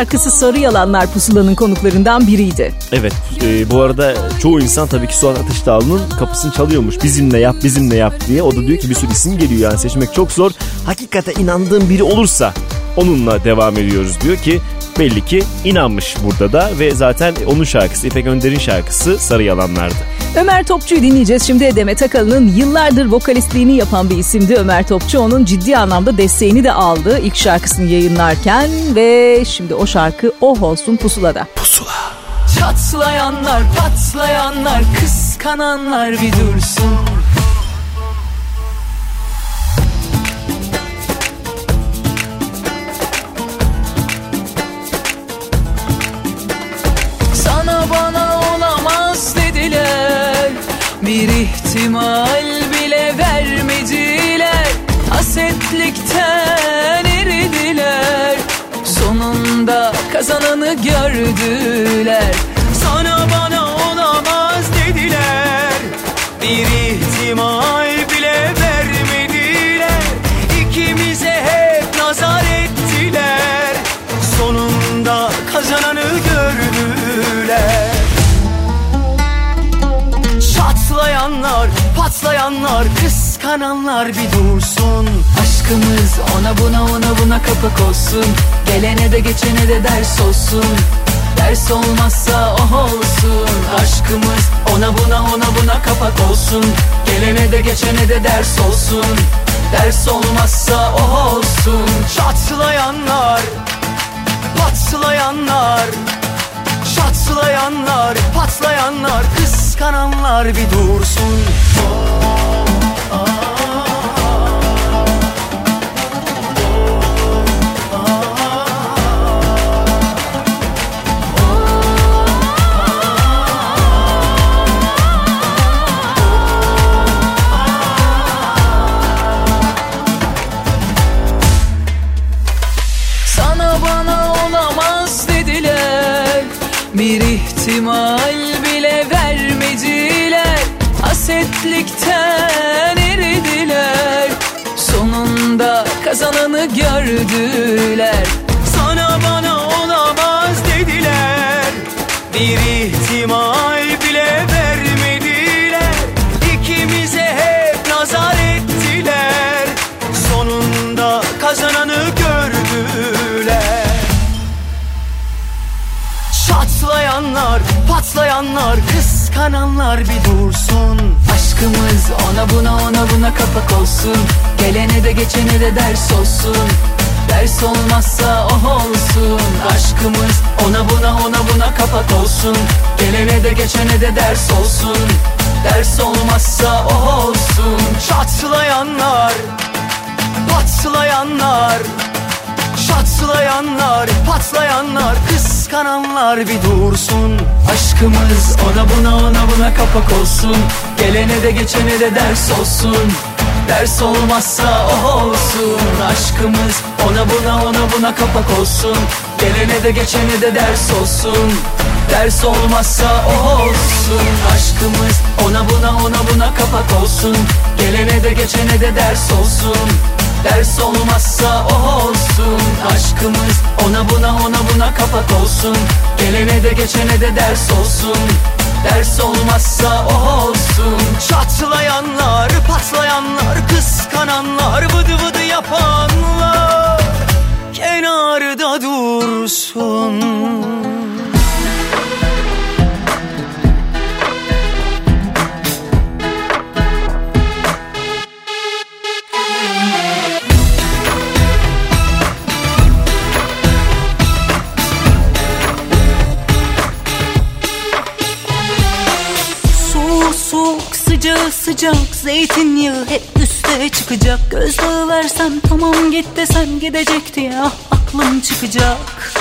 şarkısı Sarı Yalanlar Pusula'nın konuklarından biriydi. Evet e, bu arada çoğu insan tabii ki Suat Ateş Dağlı'nın kapısını çalıyormuş. Bizimle yap bizimle yap diye. O da diyor ki bir sürü isim geliyor yani seçmek çok zor. Hakikate inandığım biri olursa onunla devam ediyoruz diyor ki belli ki inanmış burada da ve zaten onun şarkısı İpek Önder'in şarkısı Sarı Yalanlar'dı. Ömer Topçu'yu dinleyeceğiz. Şimdi Demet Akalın'ın yıllardır vokalistliğini yapan bir isimdi Ömer Topçu. Onun ciddi anlamda desteğini de aldı ilk şarkısını yayınlarken ve şimdi o şarkı Oh Olsun Pusula'da. Pusula. Çatlayanlar, patlayanlar, kıskananlar bir dursun. Bir ihtimal bile vermediler. Hasetlikten eridiler. Sonunda kazananı gördüler. Sana bana olamaz dediler. Bir ihtimal bile vermediler. İkimize hep nazar ettiler. Sonunda kazananı patlayanlar, kıskananlar bir dursun. Aşkımız ona buna ona buna kapak olsun. Gelene de geçene de ders olsun. Ders olmazsa oh olsun. Aşkımız ona buna ona buna kapak olsun. Gelene de geçene de ders olsun. Ders olmazsa oh olsun. Çatlayanlar, patlayanlar Çatlayanlar, patlayanlar, kıskananlar bir dursun Sana Hasetlikten eridiler. Sonunda kazananı gördüler. Sana bana olamaz dediler. Bir ihtimal bile vermediler. İkimize hep nazar ettiler. Sonunda kazananı gördüler. Çatlayanlar, patlayanlar, kıskananlar bir dursun. Aşkımız ona buna ona buna kapak olsun. Gelene de geçene de ders olsun. Ders olmazsa oh olsun. Aşkımız ona buna ona buna kapak olsun. Gelene de geçene de ders olsun. Ders olmazsa oh olsun. Çatlayanlar, patlayanlar Çatlayanlar, patlayanlar, kıskananlar bir dursun. Aşkımız ona buna ona buna kapak olsun. Gelene de geçene de ders olsun. Ders olmazsa o olsun. Aşkımız ona buna ona buna kapak olsun. Gelene de geçene de ders olsun. Ders olmazsa o olsun. Aşkımız ona buna ona buna kapak olsun. Gelene de geçene de ders olsun Ders olmazsa o olsun. Aşkımız ona buna ona buna kapak olsun. Gelene de geçene de ders olsun. Ders olmazsa o olsun. Çatlayanlar, patlayanlar, kıskananlar Vıdı vıdı yapanlar Kenarda dursun sıcak sıcak Zeytinyağı hep üste çıkacak. Gözdağı versem tamam git desem gidecek diye ah, aklım çıkacak.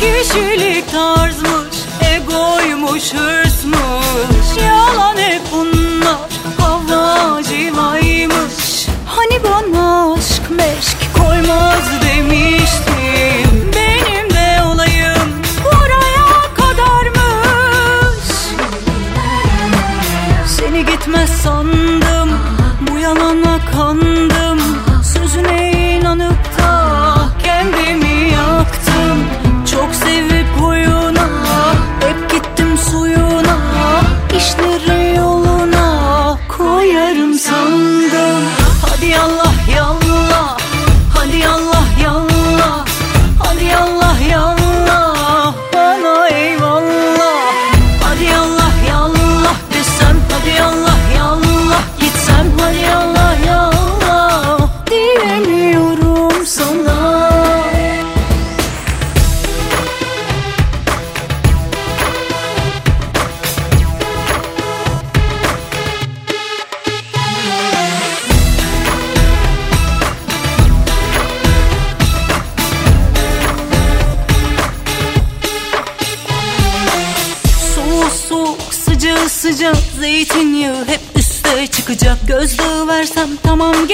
Kişilik tarzmış, egoymuş, hırsmış. Yalan hep bunlar, hava cilaymış. Hani bana aşk meşk koymaz demiştim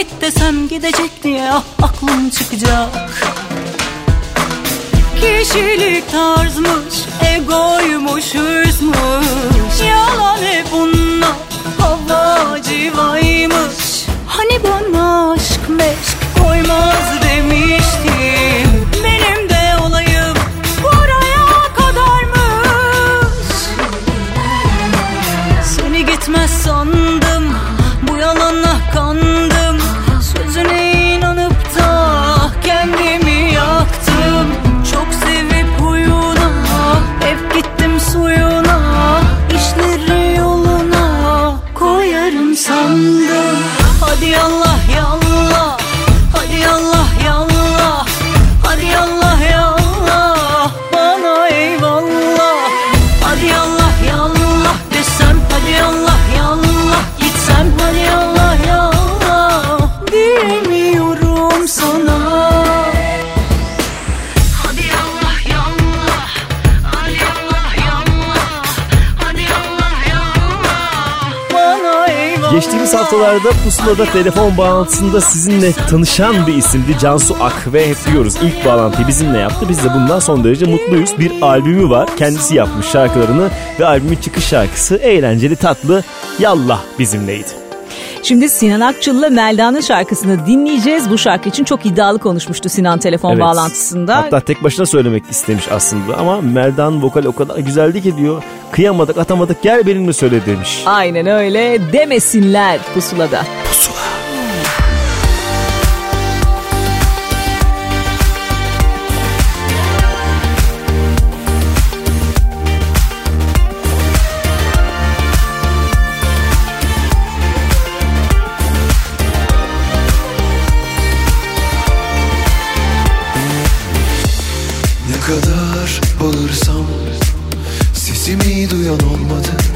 git desem gidecek diye ah aklım çıkacak. Kişilik tarzımı yıllarda Pusula'da telefon bağlantısında sizinle tanışan bir isimdi Cansu Ak ve hep diyoruz ilk bağlantıyı bizimle yaptı. Biz de bundan son derece mutluyuz. Bir albümü var. Kendisi yapmış şarkılarını ve albümün çıkış şarkısı eğlenceli tatlı Yallah bizimleydi. Şimdi Sinan Akçıl'la Melda'nın şarkısını dinleyeceğiz. Bu şarkı için çok iddialı konuşmuştu Sinan telefon evet. bağlantısında. Hatta tek başına söylemek istemiş aslında ama Melda'nın vokali o kadar güzeldi ki diyor kıyamadık atamadık gel benimle söyle demiş. Aynen öyle demesinler pusulada. Sesimi duyan olmadı.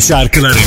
Şarkıları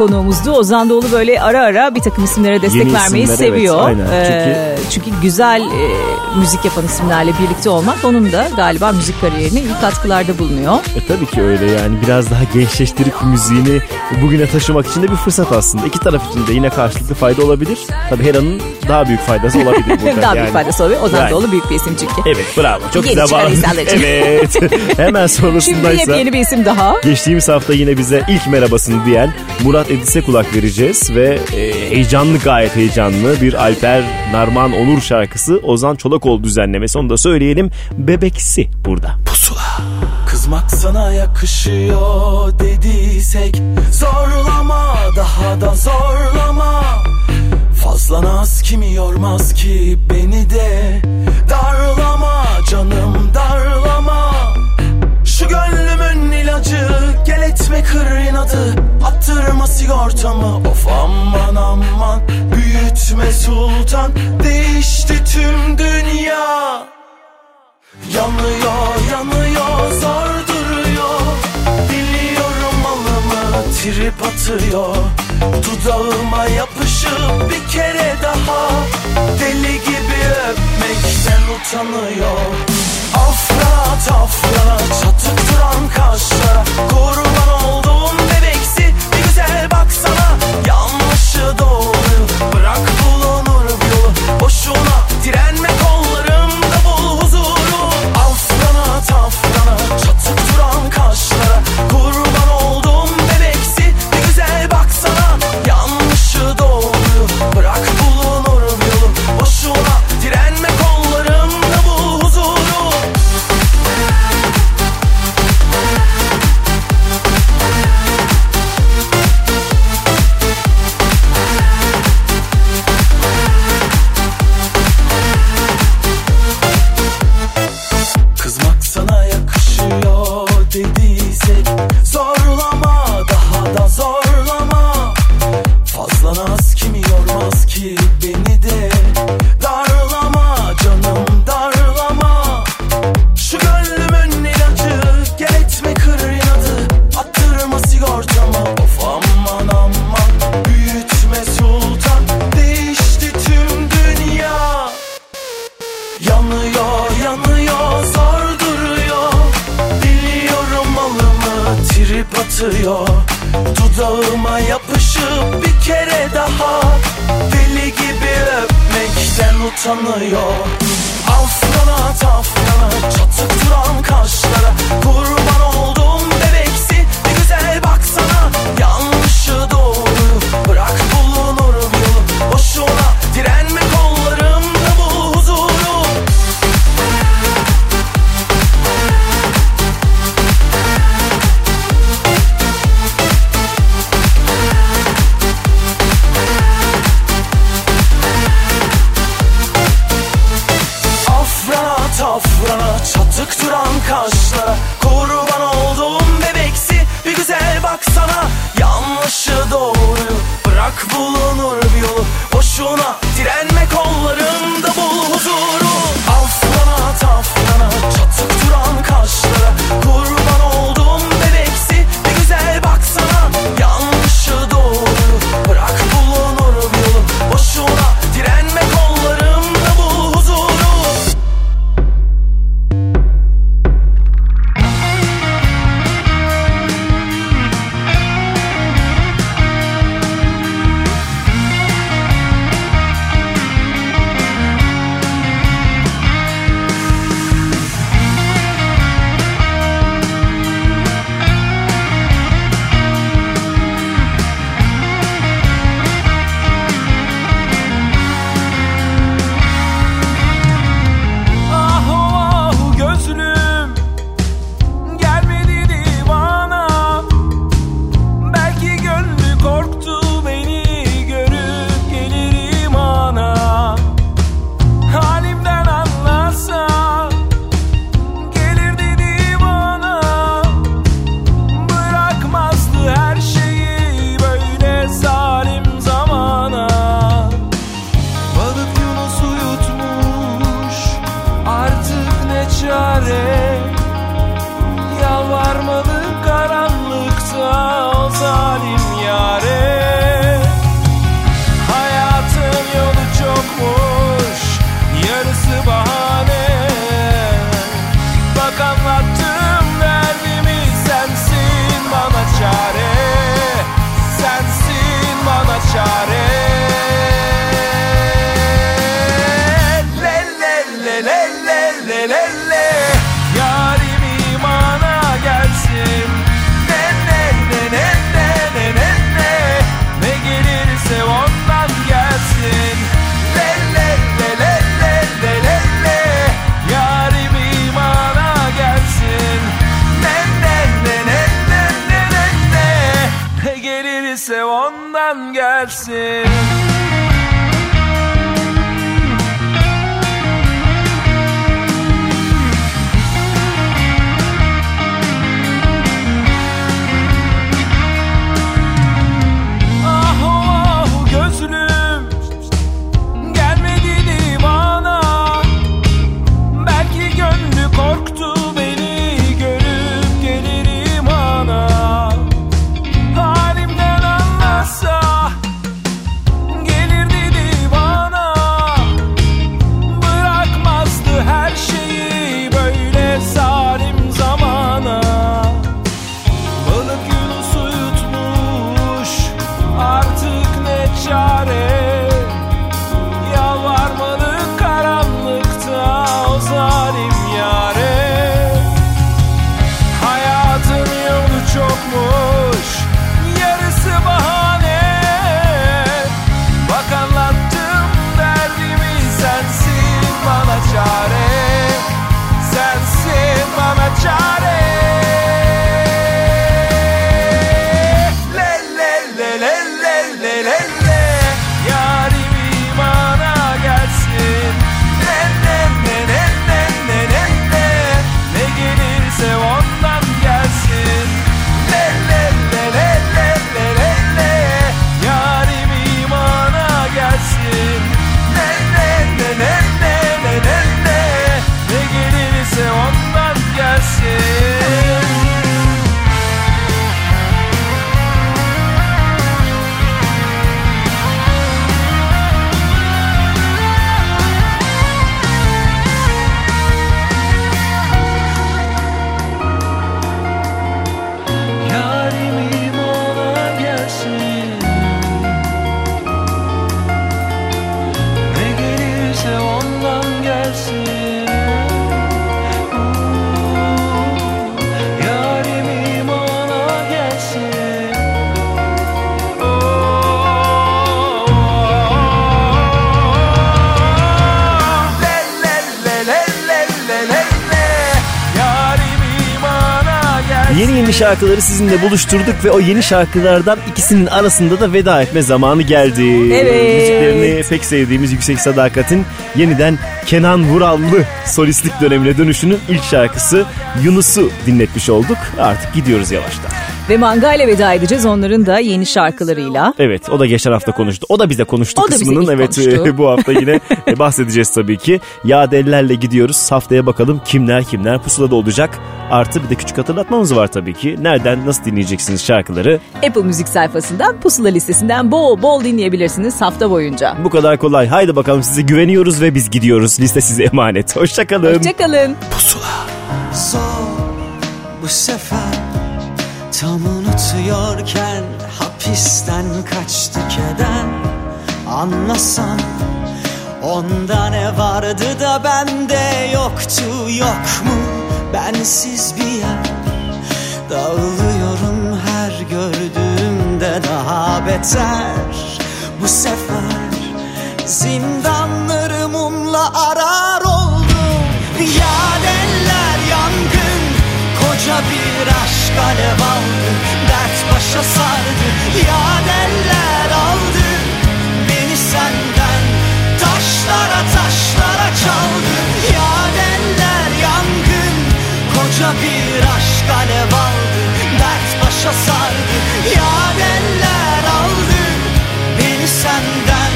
konuğumuzdu. Ozan Doğulu böyle ara ara bir takım isimlere destek Yeni vermeyi isimler, evet, seviyor. aynen. Ee, çünkü güzel e, müzik yapan isimlerle birlikte olmak onun da galiba müzik kariyerine iyi katkılarda bulunuyor. E tabii ki öyle yani biraz daha gençleştirip müziğini bugüne taşımak için de bir fırsat aslında. İki taraf için de yine karşılıklı fayda olabilir. Tabii Hera'nın daha büyük faydası olabilir burada. Daha yani. büyük faydası oluyor. Ozan Yani. Doğulu büyük bir isim çünkü. Evet bravo çok Yeni güzel için. Evet hemen Şimdi sonrasındaysa yepyeni bir isim daha. geçtiğimiz hafta yine bize ilk merhabasını diyen Murat Edis'e kulak vereceğiz ve e, heyecanlı gayet heyecanlı bir Alper Narman Onur şarkısı Ozan Çolakoğlu düzenlemesi onu da söyleyelim Bebeksi burada. Pusula. Kızmak sana yakışıyor dediysek Zorlama daha da zorlama Fazla naz kimi yormaz ki beni de Darlama canım ilacı gel etme kır inadı. Attırma sigortamı of aman aman. Büyütme sultan değişti tüm dünya. Yanıyor yanıyor zor duruyor. Biliyorum malımı trip atıyor. Dudağıma yapışıp bir kere daha. Deli gibi öpmekten utanıyor Ataflara çatıktıran kaşlara Kurban olduğum bebeksi bir güzel baksana. Yanlışı doğru bırak bulunur yolu Boşuna direnme. Şarkıları sizinle buluşturduk ve o yeni şarkılardan ikisinin arasında da veda etme zamanı geldi. Evet. Müziklerini pek sevdiğimiz Yüksek Sadakat'in yeniden Kenan Vurallı solistlik dönemine dönüşünün ilk şarkısı Yunus'u dinletmiş olduk. Artık gidiyoruz yavaştan. Ve Manga ile veda edeceğiz onların da yeni şarkılarıyla. Evet o da geçen hafta konuştu. O da bize konuştu O da bize kısmının. evet konuştu. bu hafta yine e, bahsedeceğiz tabii ki. Ya delilerle gidiyoruz. Haftaya bakalım kimler kimler pusulada olacak. Artı bir de küçük hatırlatmamız var tabii ki. Nereden nasıl dinleyeceksiniz şarkıları? Apple Müzik sayfasından Pusula listesinden bol bol dinleyebilirsiniz hafta boyunca. Bu kadar kolay. Haydi bakalım size güveniyoruz ve biz gidiyoruz. Liste size emanet. Hoşçakalın. Hoşçakalın. Zor bu sefer Tam unutuyorken hapisten kaçtı keder Anlasan onda ne vardı da bende yoktu yok mu? Bensiz bir yer. Dağılıyorum her gördüğümde daha beter. Bu sefer zindanları mumla arar oldum. Ya deller yangın Koca bir aşk alev başa sardı Ya deller aldı. Beni senden Taşlara taşlara çaldı. Ya deller yangın Koca bir aşk alev aldı. Dert başa sardı Ya deller aldı. Beni senden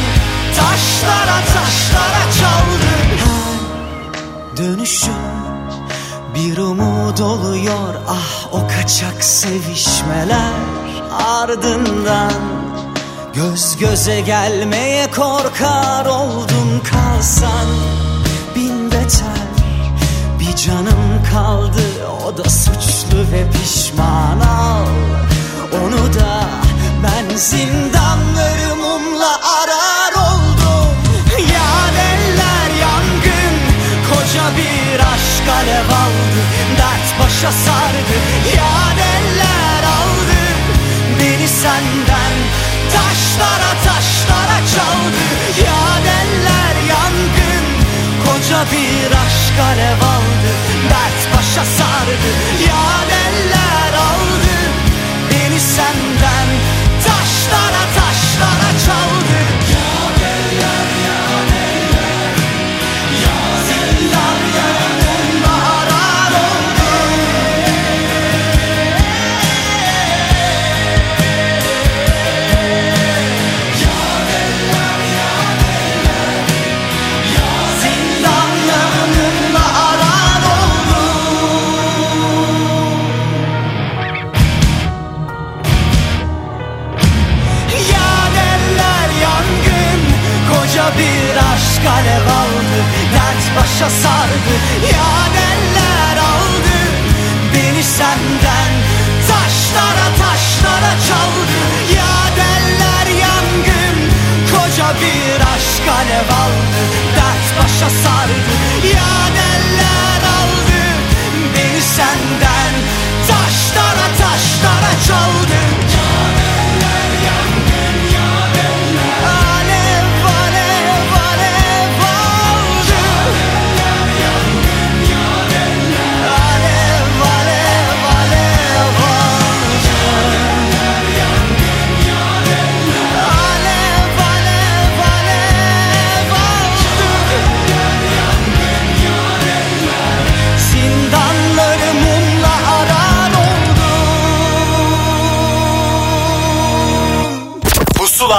Taşlara taşlara çaldı. Her dönüşüm bir umut oluyor ah o kaçak sevişmeler. Ardından Göz göze gelmeye korkar oldum kalsan. Bin beter Bir canım kaldı o da suçlu ve pişman. Al Onu da ben zindanları başa sardı ya eller aldı. Beni senden taşlara taşlara çaldı. Ya eller yangın koca bir aşk alev aldı Dert başa sardı ya başa sardı Ya aldı. Beni senden Taşlara taşlara çaldı. Ya yangın Koca bir aşk alev aldı. Dert başa sardı